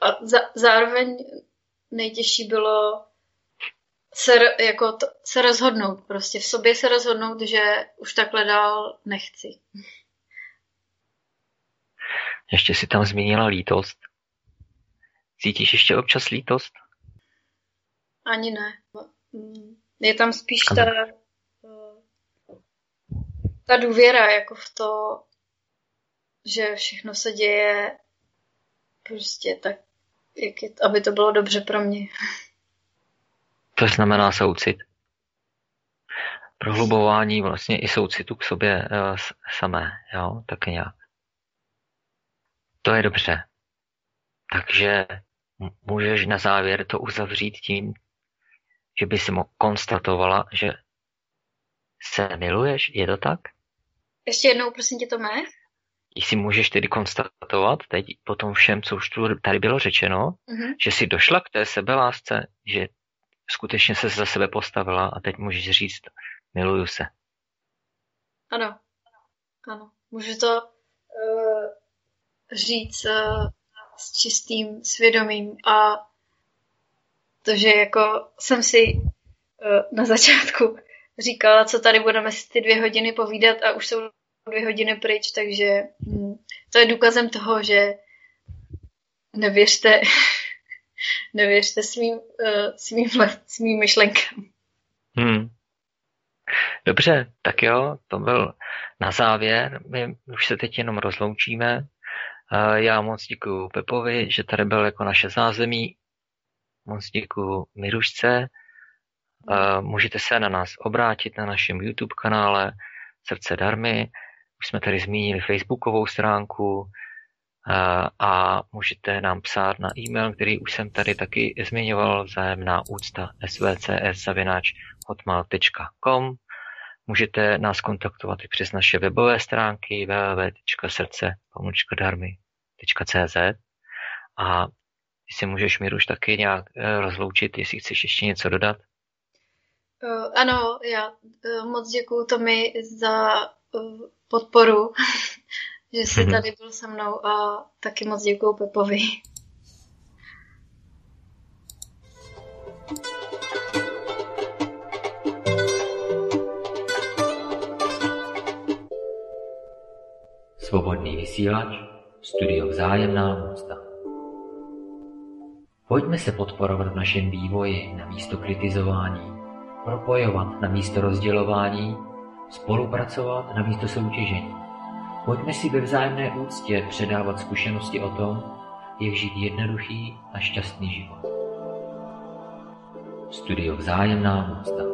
A za, zároveň nejtěžší bylo se, jako to, se rozhodnout, prostě v sobě se rozhodnout, že už takhle dál nechci. Ještě si tam zmínila lítost. Cítíš ještě občas lítost? Ani ne. Je tam spíš ta, ta důvěra jako v to, že všechno se děje prostě tak, jak je, aby to bylo dobře pro mě. To znamená soucit. Prohlubování vlastně i soucitu k sobě uh, samé, jo, tak nějak. To je dobře. Takže můžeš na závěr to uzavřít tím, že by si konstatovala, že se miluješ, je to tak? Ještě jednou, prosím tě, to mé? Jestli můžeš tedy konstatovat teď po tom všem, co už tu tady bylo řečeno, mm-hmm. že jsi došla k té sebelásce, že skutečně se za sebe postavila a teď můžeš říct, miluju se. Ano, ano. Můžu to uh, říct uh, s čistým svědomím a to, že jako jsem si uh, na začátku (laughs) říkala, co tady budeme si ty dvě hodiny povídat a už jsou dvě hodiny pryč, takže hm, to je důkazem toho, že nevěřte, (laughs) nevěřte svým, uh, svým, svým myšlenkám. Hmm. Dobře, tak jo, to byl na závěr. My už se teď jenom rozloučíme. Já moc děkuji Pepovi, že tady byl jako naše zázemí. Moc děkuji Mirušce. Můžete se na nás obrátit na našem YouTube kanále Srdce darmy. Už jsme tady zmínili facebookovou stránku a můžete nám psát na e-mail, který už jsem tady taky zmiňoval, vzájemná úcta svcs.hotmail.com Můžete nás kontaktovat i přes naše webové stránky www.srdce.darmy.cz a ty si můžeš Míruš taky nějak eh, rozloučit, jestli chceš ještě něco dodat. Uh, ano, já moc děkuju Tomi za podporu, (laughs) že jsi mhm. tady byl se mnou a taky moc děkuju Pepovi. Svobodný vysílač, studio Vzájemná úcta. Pojďme se podporovat v našem vývoji na místo kritizování, propojovat na místo rozdělování, spolupracovat na místo soutěžení. Pojďme si ve vzájemné úctě předávat zkušenosti o tom, jak žít jednoduchý a šťastný život. Studio Vzájemná úcta.